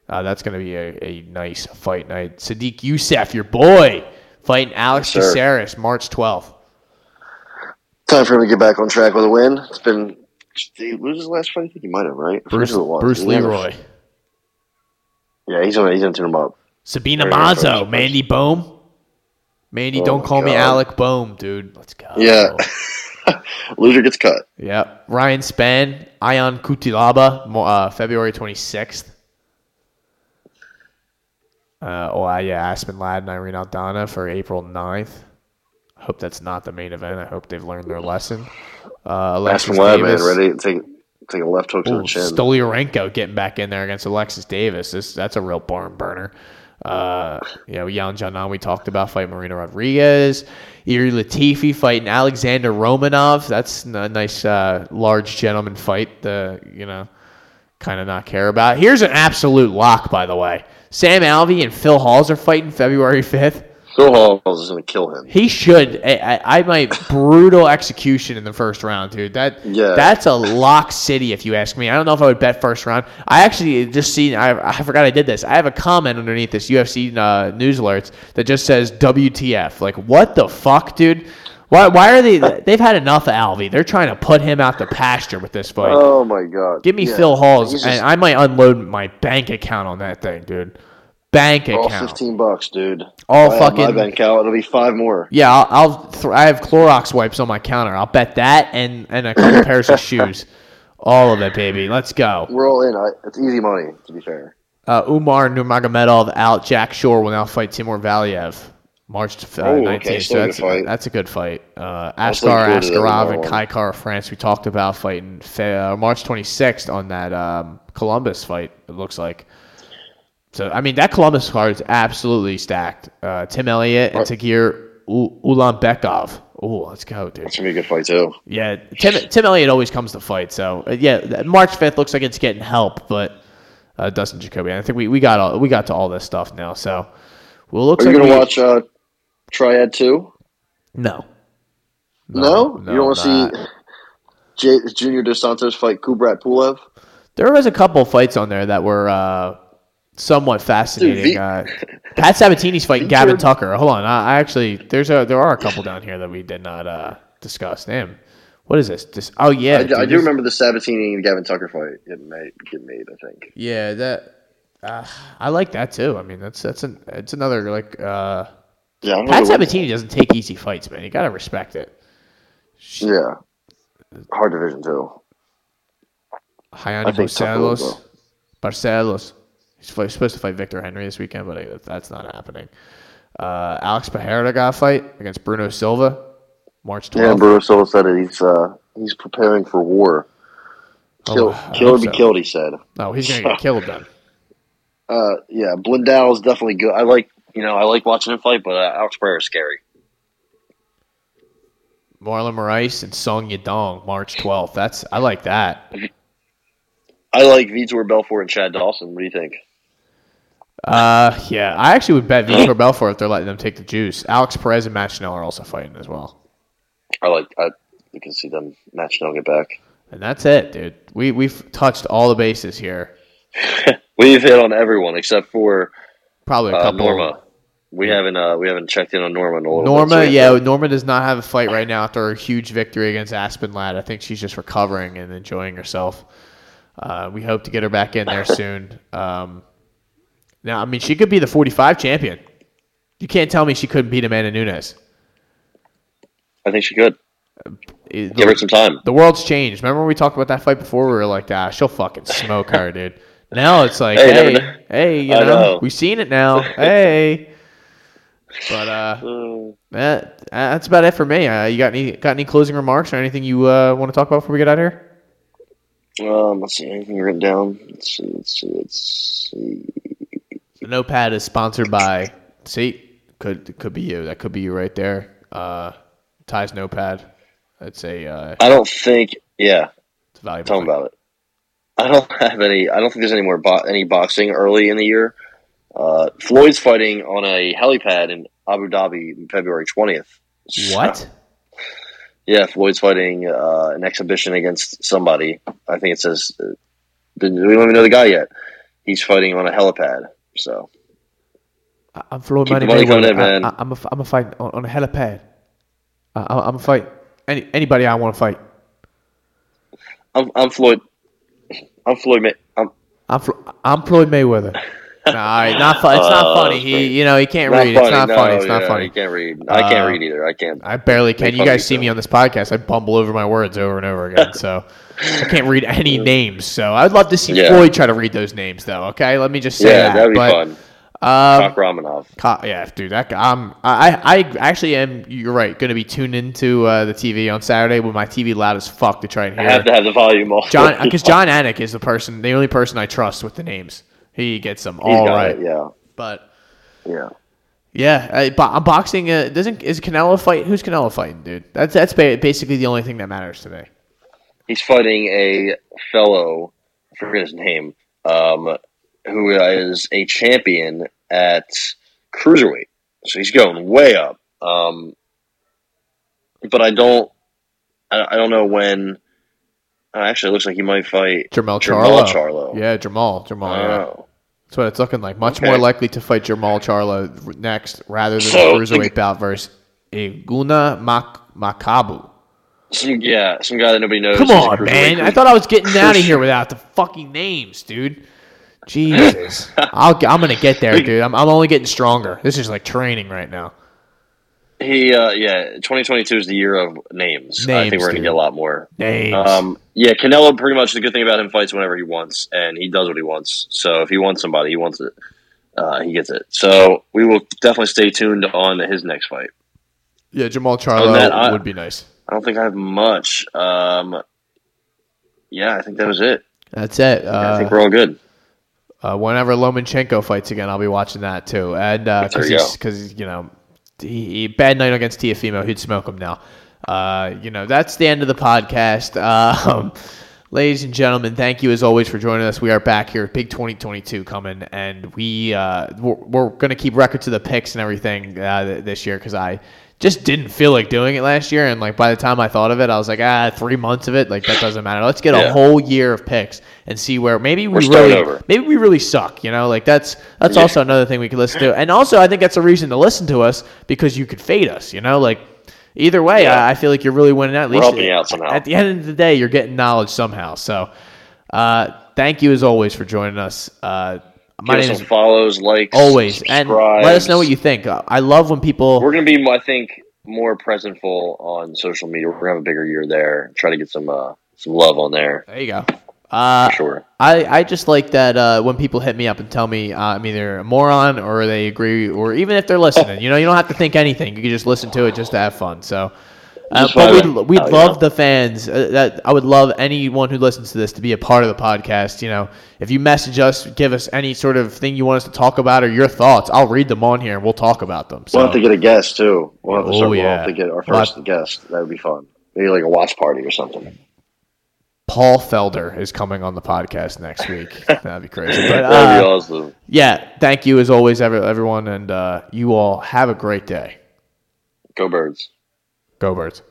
Uh, that's going to be a, a nice fight night. Sodiq Yusuff, your boy, fighting Alex Yes. Caceres, March 12th. Time for him to get back on track with a win. It's been. Did he lose his last fight? I think he might have, right? Bruce, who it was. Bruce He had a- Leroy. Yeah, he's gonna he's gonna tune him up. Sabina Mazo. Mandy Bohm. Mandy, Oh don't call me Alec Bohm, dude. Let's go. Yeah. Loser gets cut. Yeah. Ryan Spann, Ion Cutelaba, uh, February 26th. Uh, oh, yeah, Aspen Ladd and Irene Aldana for April 9th. Hope that's not the main event. I hope they've learned their lesson. Uh, Alexis Aspen Ladd, man, ready to take take a left hook to the chin. Stolyarenko getting back in there against Alexis Davis. This, that's a real barn burner. Uh, you know, Yan Xiaonan we talked about fighting Marina Rodriguez. Ilir Latifi fighting Alexander Romanov. That's a nice uh, large gentleman fight. The you know, kind of not care about. Here's an absolute lock, by the way. Sam Alvey and Phil Hawes are fighting February 5th. Phil Hawes is gonna kill him. He should. I, I, I might brutal execution in the first round, dude. That Yeah. that's a lock city, if you ask me. I don't know if I would bet first round. I actually just seen. I, I forgot I did this. I have a comment underneath this UFC uh, news alerts that just says WTF. Like what the fuck, dude? Why why are they? They've had enough of Alvey. They're trying to put him out the pasture with this fight. Oh my god! Give me Yeah. Phil Hawes, just- and I might unload my bank account on that thing, dude. Bank account. all fifteen bucks, dude. All I fucking- my bank account. It'll be five more. Yeah, I'll, I'll th- I have Clorox wipes on my counter. I'll bet that and and a couple pairs of shoes. All of it, baby. Let's go. We're all in. I, it's easy money, to be fair. Uh, Umar Nurmagomedov out. Jack Shore will now fight Timur Valiev. March uh, Oh, okay, 19th. So still a that's, that's a good fight. Uh, was Askar looking forward to that Askarov and. Kai Kara-France. We talked about fighting uh, March 26th on that um, Columbus fight, it looks like. So, I mean, that Columbus card is absolutely stacked. Uh, Tim Elliott and. Tagir U- Ulanbekov. Oh, let's go, dude. It's gonna be a good fight too. Yeah, Tim, Tim Elliott always comes to fight. So uh, yeah, March fifth looks like it's getting help, but uh, Dustin Jacoby. I think we, we got all we got to all this stuff now. So well, looks Are you gonna we- watch uh, Triad two? No, No, you don't want to see J- Junior Dos Santos fight Kubrat Pulev? There was a couple fights on there that were uh, somewhat fascinating. V- uh, Pat Sabatini's fighting Victor- Gavin Tucker. Hold on, I, I actually there's a there are a couple down here that we did not uh, discuss. Damn, what is this? this oh yeah, I, dude, I do this- remember the Sabatini and Gavin Tucker fight getting made. Getting made, I think. Yeah, that uh, I like that too. I mean, that's that's an it's another like. Uh, Yeah, I don't Pat Sabatini doesn't take easy fights, man. You gotta respect it. Yeah, hard division too. Hayani I think Tucker will Barcelos. Barcelos. He's fi- supposed to fight Victor Henry this weekend, but that's not happening. Uh, Alex Pereira got a fight against Bruno Silva, March 12th. Yeah, Bruno Silva said it. He's uh, he's preparing for war. Kill, Oh, I kill or hope be so. killed. He said. No, he's gonna get killed then. Uh, yeah, Blindell is definitely good. I like you know I like watching him fight, but uh, Alex Pereira is scary. Marlon Moraes and Song Yadong, March 12th. That's I like that. I like Vitor Belfort and Chad Dawson. What do you think? Uh, yeah, I actually would bet Vitor Belfort if they're letting them take the juice. Alex Perez and Matt Schnell are also fighting as well. I like I you can see them matching on get back. And that's it, dude. We we've touched all the bases here. We've hit on everyone except for Probably a uh, couple. Norma. We haven't uh, we haven't checked in on Norma in a little bit, Norma, so yeah, to- Norma does not have a fight right now after a huge victory against Aspen Ladd. I think she's just recovering and enjoying herself. Uh, we hope to get her back in there soon. Um, now, I mean, she could be the 45 champion. You can't tell me she couldn't beat Amanda Nunes. I think she could It- give her some time. the world's changed. Remember when we talked about that fight before? We were like, ah, she'll fucking smoke her, dude. Now it's like, Hey, hey, hey, you know, know. we've seen it now. hey. But uh, Uh, that, that's about it for me. Uh, you got any got any closing remarks or anything you uh, want to talk about before we get out of here? Um, let's see anything written down. Let's see. Let's see. Let's see. The notepad is sponsored by. See, could could be you. That could be you right there. Uh, Ty's notepad. That's a. Uh, I don't think. Yeah, it's valuable. tell me about it. I don't have any. I don't think there's any more bo- any boxing early in the year. Uh, Floyd's fighting on a helipad in Abu Dhabi, February twentieth. What? Yeah, Floyd's fighting uh, an exhibition against somebody. I think it says uh, we don't even know the guy yet. He's fighting on a helipad. So I'm Floyd Keep Money money coming Mayweather. in, man. I, I'm a, I'm a fight on, on a helipad. I, I'm a fight any anybody I want to fight. I'm, I'm Floyd. I'm Floyd. Ma- I'm I'm Flo- I'm Floyd Mayweather. Nah, not fu- It's not Oh, funny. He, you know, he can't not read. funny. It's not no, funny. It's not funny. He can't read. I can't Uh, read either. I can't. I barely can. You guys see me on this podcast. I bumble over my words over and over again. So I can't read any names. So I'd love to see Yeah. Floyd try to read those names, though. Okay, let me just say yeah, that. that'd be but, fun. Um, Talk Ramanov. Co- yeah, dude, that guy. I'm, I, I actually am. You're right. Going to be tuned into uh, the TV on Saturday with my TV loud as fuck to try and I have to have the volume off. John because Jon Anik is the person, the only person I trust with the names. He gets them all right. it, yeah, But yeah. yeah, I, bo- I'm boxing. Uh, doesn't is Canelo fight? Who's Canelo fighting, dude? That's that's ba- basically the only thing that matters today. He's fighting a fellow. I forget his name. Um, who is a champion at cruiserweight. So he's going way up. Um, but I don't. I, I don't know when. Uh, actually, it looks like he might fight Jamal Jamal Charlo. Charlo. Yeah, Jamal. Jamal. yeah. That's what it's looking like. Much Okay. more likely to fight Jamal Charlo next rather than So- the cruiserweight bout versus Ilunga Mak- Makabu. Some yeah, some guy that nobody knows. Come on, man. I thought I was getting out of here without the fucking names, dude. Jesus. I'll, I'm going to get there, dude. I'm, I'm only getting stronger. This is like training right now. He uh yeah, 2022 is the year of names. I think we're gonna get a lot more. Names. Um, yeah, Canelo. Pretty much the good thing about him fights whenever he wants, and he does what he wants. So if he wants somebody, he wants it. Uh, he gets it. So we will definitely stay tuned on his next fight. yeah, Jamal Charlo that, I- would be nice. I don't think I have much. Um, yeah, I think that was it. That's it. I think Uh, we're all good. uh, whenever Lomachenko fights again, I'll be watching that too. And because you because you know he, bad night against Teofimo, he'd smoke him now. Uh, you know that's the end of the podcast. Um, ladies and gentlemen, thank you as always for joining us. We are back here, big 2022 coming, and we uh, we're, we're gonna keep records of the picks and everything uh, this year because I. Just didn't feel like doing it last year, and like by the time I thought of it, I was like, ah, three months of it, like that doesn't matter. Let's get a whole year of picks and see where maybe we really over. maybe we really suck. You know, like that's that's Yeah. also another thing we could listen to, and also I think that's a reason to listen to us because you could fade us. You know, like either way, Yeah. I, I feel like you're really winning. At least. At the end of the day, you're getting knowledge somehow. So, uh, thank you as always for joining us. Uh, my Give name some is follows, likes, always, and let us know what you think. Uh, I love when people. We're gonna be, I think, more presentful on social media. We're gonna have a bigger year there. Try to get some uh, some love on there there you go. Uh, sure. I, I just like that uh, when people hit me up and tell me uh, I'm either a moron or they agree, or even if they're listening, you know, you don't have to think anything. You can just listen to it just to have fun. So, uh, but we'd, we'd Oh, love yeah. the fans. Uh, that I would love anyone who listens to this to be a part of the podcast. You know, if you message us, give us any sort of thing you want us to talk about or your thoughts, I'll read them on here and we'll talk about them. So, We'll have to get a guest too. We'll have to, Oh, start, we'll have to get our first guest. That would be fun. Maybe like a watch party or something. Paul Felder is coming on the podcast next week. That'd be crazy. But, That'd be uh, awesome. yeah, thank you as always, everyone, and uh, you all have a great day. Go birds. Go Birds.